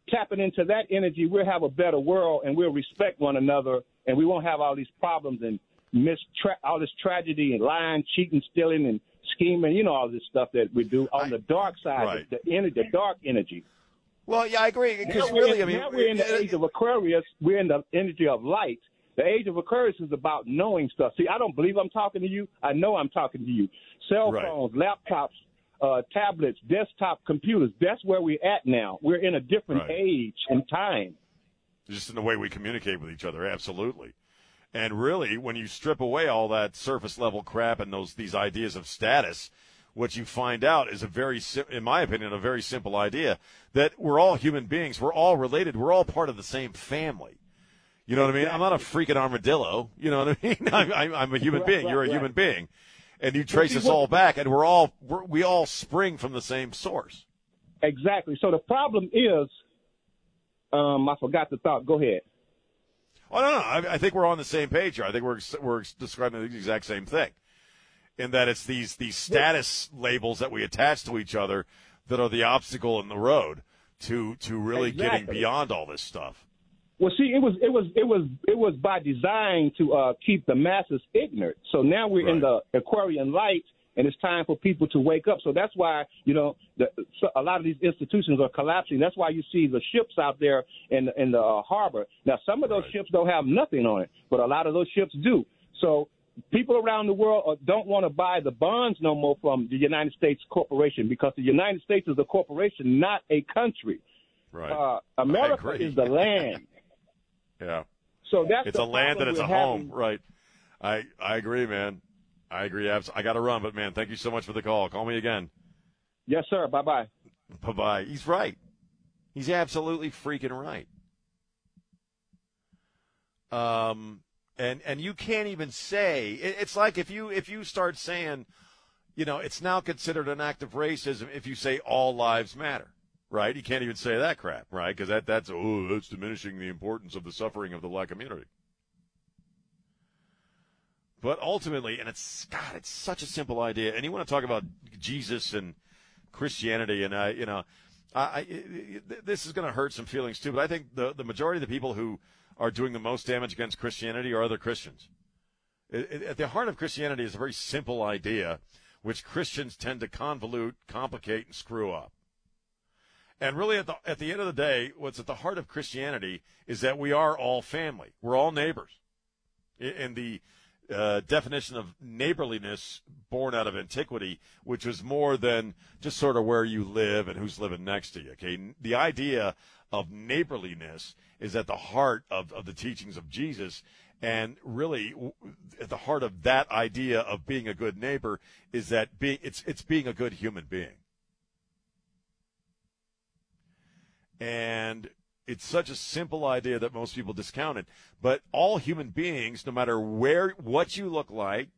Speaker 11: tapping into that energy, we'll have a better world and we'll respect one another and we won't have all these problems and miss tra- all this tragedy and lying, cheating, stealing, and scheming. You know all this stuff that we do on the dark side,
Speaker 3: right.
Speaker 11: the, the, the dark energy.
Speaker 3: Well, yeah, I agree. Because really,
Speaker 11: in-
Speaker 3: I mean,
Speaker 11: now we're in the age of Aquarius. We're in the energy of light. The age of Aquarius is about knowing stuff. See, I don't believe I'm talking to you. I know I'm talking to you. Cell
Speaker 3: Right.
Speaker 11: phones, laptops, uh, tablets, desktop computers. That's where we're at now. We're in a different
Speaker 3: Right.
Speaker 11: age and time.
Speaker 3: just in the way we communicate with each other, absolutely. And really, when you strip away all that surface level crap and those these ideas of status, what you find out is a very, in my opinion, a very simple idea that we're all human beings. We're all related. We're all part of the same family. You know what I mean? I'm not a freaking armadillo. You know what I mean? I'm, I'm, a human
Speaker 11: Right,
Speaker 3: being.
Speaker 11: right,
Speaker 3: You're a
Speaker 11: right.
Speaker 3: human being, and you trace us all back, and we're all we're, we all spring from the same source.
Speaker 11: Exactly. So the problem is, um, I forgot the thought. Go ahead.
Speaker 3: Oh no, no, I, I think we're on the same page here. I think we're we're describing the exact same thing, in that it's these these status labels that we attach to each other that are the obstacle in the road to to really getting beyond all this stuff.
Speaker 11: Well, see, it was it was it was it was by design to uh, keep the masses ignorant. So now we're in the Aquarian light, and it's time for people to wake up. So that's why you know the, so a lot of these institutions are collapsing. That's why you see the ships out there in the, in the uh, harbor. Now, some of those ships don't have nothing on it, but a lot of those ships do. So people around the world uh, don't want to buy the bonds no more from the United States corporation because the United States is a corporation, not a country.
Speaker 3: Right.
Speaker 11: Uh, America is the land.
Speaker 3: Yeah.
Speaker 11: So that's
Speaker 3: it's a land and it's a
Speaker 11: we're
Speaker 3: home, right? I I agree, man. I agree. abs- I got to run, but man, thank you so much for the call. Call me again.
Speaker 11: Yes, sir. Bye bye.
Speaker 3: Bye bye. He's right. He's absolutely freaking right. Um, and and you can't even say it, it's like if you if you start saying, you know, it's now considered an act of racism if you say all lives matter, right? You can't even say that crap, right? Because that that's oh that's diminishing the importance of the suffering of the black community. But ultimately, and it's God, it's such a simple idea. And you want to talk about Jesus and Christianity, and I, you know, I, I this is going to hurt some feelings too. But I think the the majority of the people who are doing the most damage against Christianity are other Christians. It, it, at the heart of Christianity is a very simple idea, which Christians tend to convolute, complicate, and screw up. And really, at the at the end of the day, what's at the heart of Christianity is that we are all family. We're all neighbors. In the uh, definition of neighborliness born out of antiquity, which was more than just sort of where you live and who's living next to you. Okay, the idea of neighborliness is at the heart of, of the teachings of Jesus. And really, at the heart of that idea of being a good neighbor is that be, it's, it's being a good human being. And it's such a simple idea that most people discount it. But all human beings, no matter where, what you look like,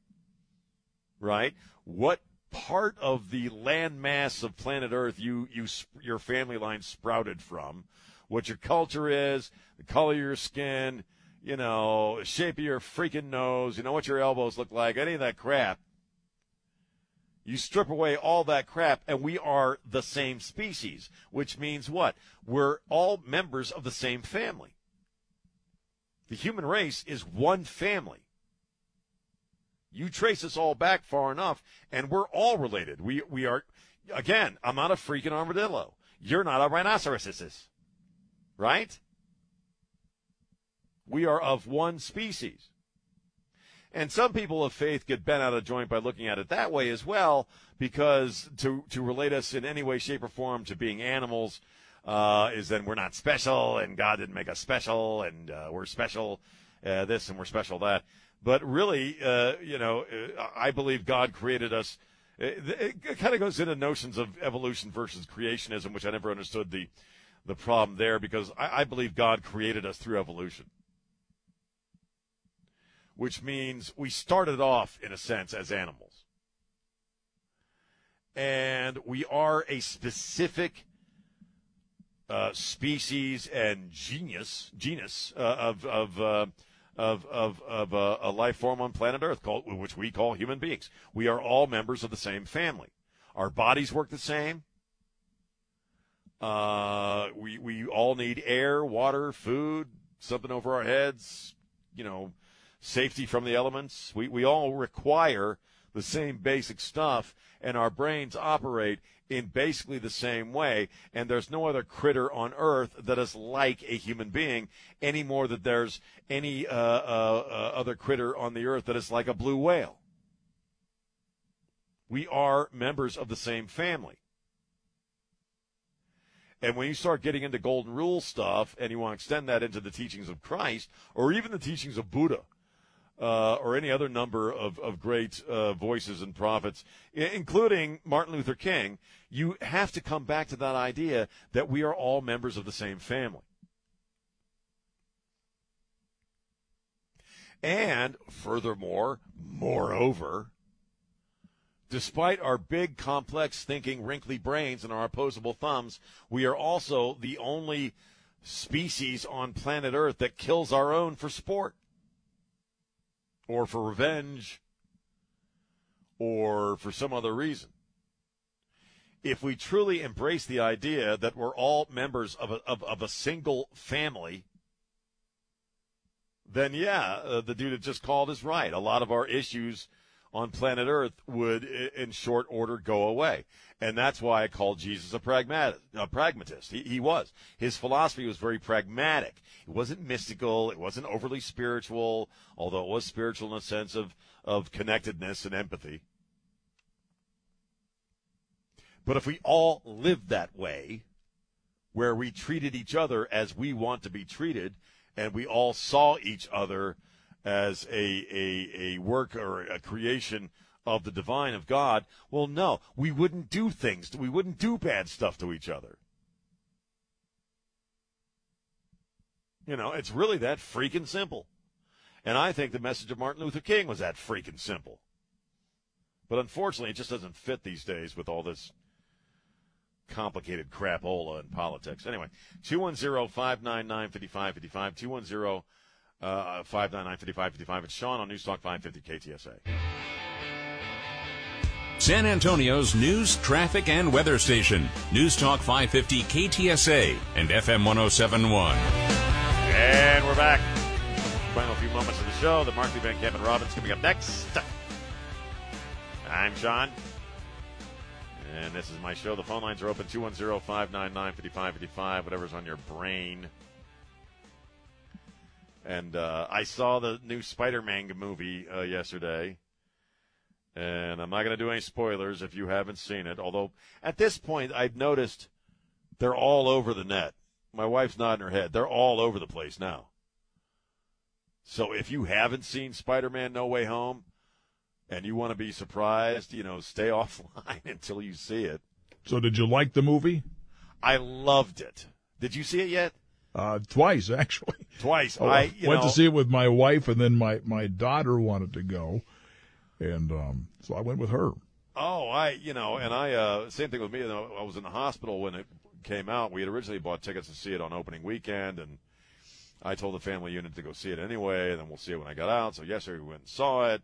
Speaker 3: right? What part of the landmass of planet Earth you, you, your family line sprouted from, what your culture is, the color of your skin, you know, shape of your freaking nose, you know what your elbows look like, any of that crap. You strip away all that crap, and we are the same species, which means what? We're all members of the same family. The human race is one family. You trace us all back far enough, and we're all related. We we are again. I'm not a freaking armadillo. You're not a rhinoceros right? We are of one species. And some people of faith get bent out of joint by looking at it that way as well, because to, to relate us in any way, shape, or form to being animals uh, is then we're not special, and God didn't make us special, and uh, we're special uh, this and we're special that. But really, uh, you know, uh, I believe God created us. It, it kind of goes into notions of evolution versus creationism, which I never understood the the problem there because I, I believe God created us through evolution. Which means we started off, in a sense, as animals. And we are a specific uh, species and genius, genus uh, of, of, uh, of, of, of uh, a life form on planet Earth, called, which we call human beings. We are all members of the same family. Our bodies work the same. Uh, we we all need air, water, food, something over our heads. You know, safety from the elements. We we all require the same basic stuff, and our brains operate in basically the same way. And there's no other critter on Earth that is like a human being any more than there's any uh, uh, uh, other critter on the Earth that is like a blue whale. We are members of the same family. And when you start getting into golden rule stuff and you want to extend that into the teachings of Christ or even the teachings of Buddha uh, or any other number of, of great uh, voices and prophets, including Martin Luther King, you have to come back to that idea that we are all members of the same family. And furthermore, moreover, Despite our big, complex thinking, wrinkly brains and our opposable thumbs, we are also the only species on planet Earth that kills our own for sport or for revenge or for some other reason. If we truly embrace the idea that we're all members of a, of, of a single family, then yeah, uh, the dude that just called is right. A lot of our issues on planet Earth would, in short order, go away. And that's why I call Jesus a, a pragmatist. He, he was. His philosophy was very pragmatic. It wasn't mystical. It wasn't overly spiritual, although it was spiritual in a sense of, of connectedness and empathy. But if we all lived that way, where we treated each other as we want to be treated, and we all saw each other as a, a, a work or a creation of the divine of God. Well, no, we wouldn't do things. We wouldn't do bad stuff to each other. You know, it's really that freaking simple. And I think the message of Martin Luther King was that freaking simple. But unfortunately, it just doesn't fit these days with all this complicated crapola in politics. Anyway, 210 599 5555. 210 Uh, 599 5555. It's Sean on News Talk 550 KTSA.
Speaker 2: San Antonio's news, traffic, and weather station. News Talk 550 KTSA and FM 1071.
Speaker 3: And we're back. Final few moments of the show. The Markley Van Camp and Robbins coming up next. I'm Sean. And this is my show. The phone lines are open 210 599 5555, whatever's on your brain. And uh, I saw the new Spider Man movie uh, yesterday. And I'm not going to do any spoilers if you haven't seen it. Although, at this point, I've noticed they're all over the net. My wife's nodding her head. They're all over the place now. So if you haven't seen Spider Man No Way Home and you want to be surprised, you know, stay offline until you see it.
Speaker 7: So, did you like the movie?
Speaker 3: I loved it. Did you see it yet?
Speaker 7: Uh, twice, actually.
Speaker 3: Twice.
Speaker 7: Oh,
Speaker 3: I
Speaker 7: went
Speaker 3: know,
Speaker 7: to see it with my wife, and then my, my daughter wanted to go. And um, so I went with her.
Speaker 3: Oh, I, you know, and I, uh, same thing with me. I was in the hospital when it came out. We had originally bought tickets to see it on opening weekend, and I told the family unit to go see it anyway, and then we'll see it when I got out. So yesterday we went and saw it,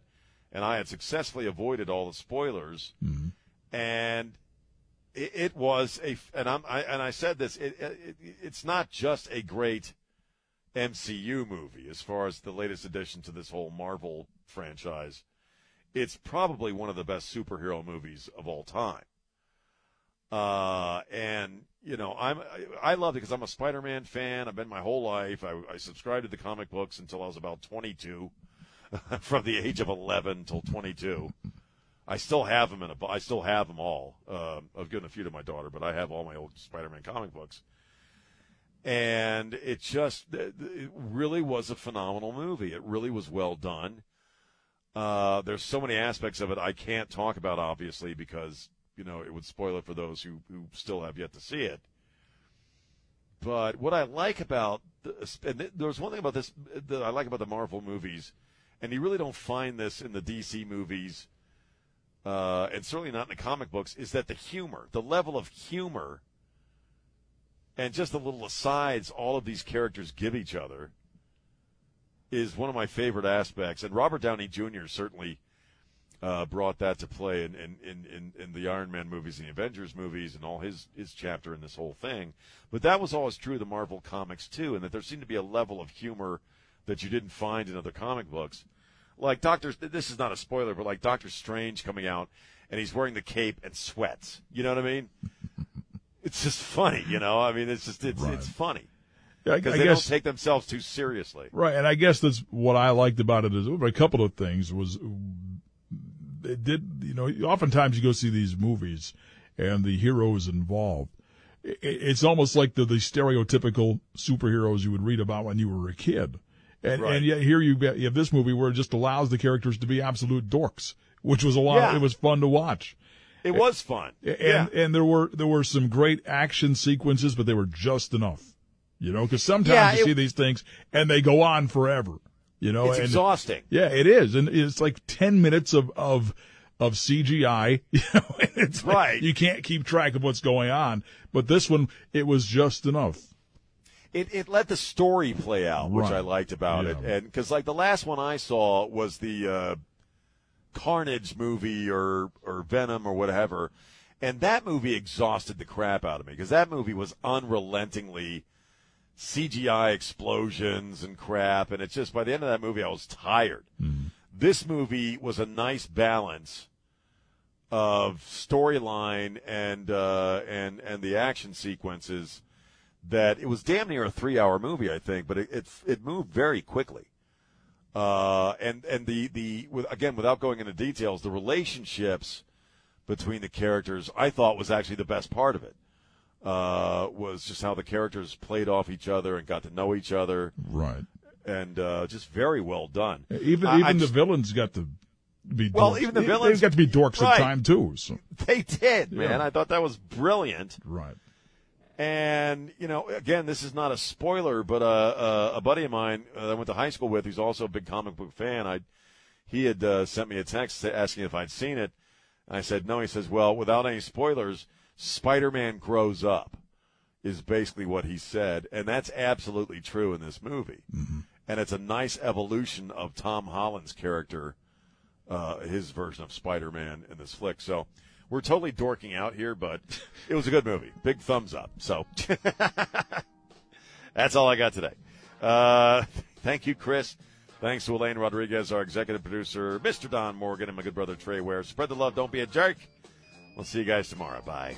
Speaker 3: and I had successfully avoided all the spoilers,
Speaker 7: Mm-hmm.
Speaker 3: and it, it was a, and I'm, I, and I said this, it, it, it's not just a great MCU movie as far as the latest addition to this whole Marvel franchise. It's probably one of the best superhero movies of all time. Uh, and you know, I'm I, love it because I'm a Spider-Man fan. I've been my whole life. I, I subscribed to the comic books until I was about 22, from the age of 11 till 22. I still have them in a. I still have them all. Uh, I've given a few to my daughter, but I have all my old Spider-Man comic books. And it just it really was a phenomenal movie. It really was well done. Uh, there's so many aspects of it I can't talk about, obviously, because you know it would spoil it for those who who still have yet to see it. But what I like about this, and there's one thing about this that I like about the Marvel movies, and you really don't find this in the DC movies, uh, and certainly not in the comic books, is that the humor, the level of humor, and just the little asides all of these characters give each other, is one of my favorite aspects. And Robert Downey Jr. certainly uh, brought that to play in, in, in, in, the Iron Man movies and the Avengers movies and all his, his chapter in this whole thing. But that was always true of the Marvel comics, too, and that there seemed to be a level of humor that you didn't find in other comic books. Like Doctor, this is not a spoiler, but like Doctor Strange coming out and he's wearing the cape and sweats. You know what I mean? it's just funny, you know. I mean, it's just it's it's funny because
Speaker 7: I
Speaker 3: they
Speaker 7: guess
Speaker 3: don't take themselves too seriously.
Speaker 7: Right, and I guess that's what I liked about it is a couple of things was it did you know oftentimes you go see these movies and the hero is involved. It's almost like the, the stereotypical superheroes you would read about when you were a kid, and
Speaker 3: Right.
Speaker 7: and yet here you have this movie where it just allows the characters to be absolute dorks, which was a lot.
Speaker 3: Yeah.
Speaker 7: It was fun to watch.
Speaker 3: It was fun.
Speaker 7: And
Speaker 3: yeah.
Speaker 7: and there were there were some great action sequences, but they were just enough. You know, because sometimes
Speaker 3: Yeah,
Speaker 7: you
Speaker 3: it-
Speaker 7: see these things and they go on forever. You know,
Speaker 3: It's
Speaker 7: and
Speaker 3: exhausting.
Speaker 7: Yeah, it is, and it's like ten minutes of of of CGI. You know, it's like
Speaker 3: Right.
Speaker 7: you can't keep track of what's going on. But this one, it was just enough.
Speaker 3: It, it let the story play out, which
Speaker 7: Right.
Speaker 3: I liked about it. And because like the last one I saw was the uh, Carnage movie or or Venom or whatever, and that movie exhausted the crap out of me because that movie was unrelentingly CGI explosions and crap, and it's just by the end of that movie I was tired. This movie was a nice balance of storyline and uh, and and the action sequences that it was damn near a three hour movie, I think, but it it, it moved very quickly. Uh, and and the the again without going into details, the relationships between the characters I thought was actually the best part of it. Uh, was just how the characters played off each other and got to know each other,
Speaker 7: Right.
Speaker 3: and uh, just very well done.
Speaker 7: Even
Speaker 3: I- I
Speaker 7: even the
Speaker 3: just-
Speaker 7: villains got to be
Speaker 3: Well,
Speaker 7: dorks.
Speaker 3: even the villains-
Speaker 7: They've got to be dorks
Speaker 3: Right.
Speaker 7: at time too. So.
Speaker 3: They did, man.
Speaker 7: Yeah.
Speaker 3: I thought that was brilliant.
Speaker 7: Right.
Speaker 3: And you know, again, this is not a spoiler, but uh, uh, a buddy of mine uh, that I went to high school with, who's also a big comic book fan, I he had uh, sent me a text asking if I'd seen it. And I said no. He says, "Well, without any spoilers, Spider-Man grows up." Is basically what he said, and that's absolutely true in this movie. And it's a nice evolution of Tom Holland's character, uh, his version of Spider-Man in this flick. So we're totally dorking out here, but it was a good movie. Big thumbs up. So that's all I got today. Uh, thank you, Chris. Thanks to Elaine Rodriguez, our executive producer, Mr. Don Morgan, and my good brother Trey Ware. Spread the love. Don't be a jerk. We'll see you guys tomorrow. Bye.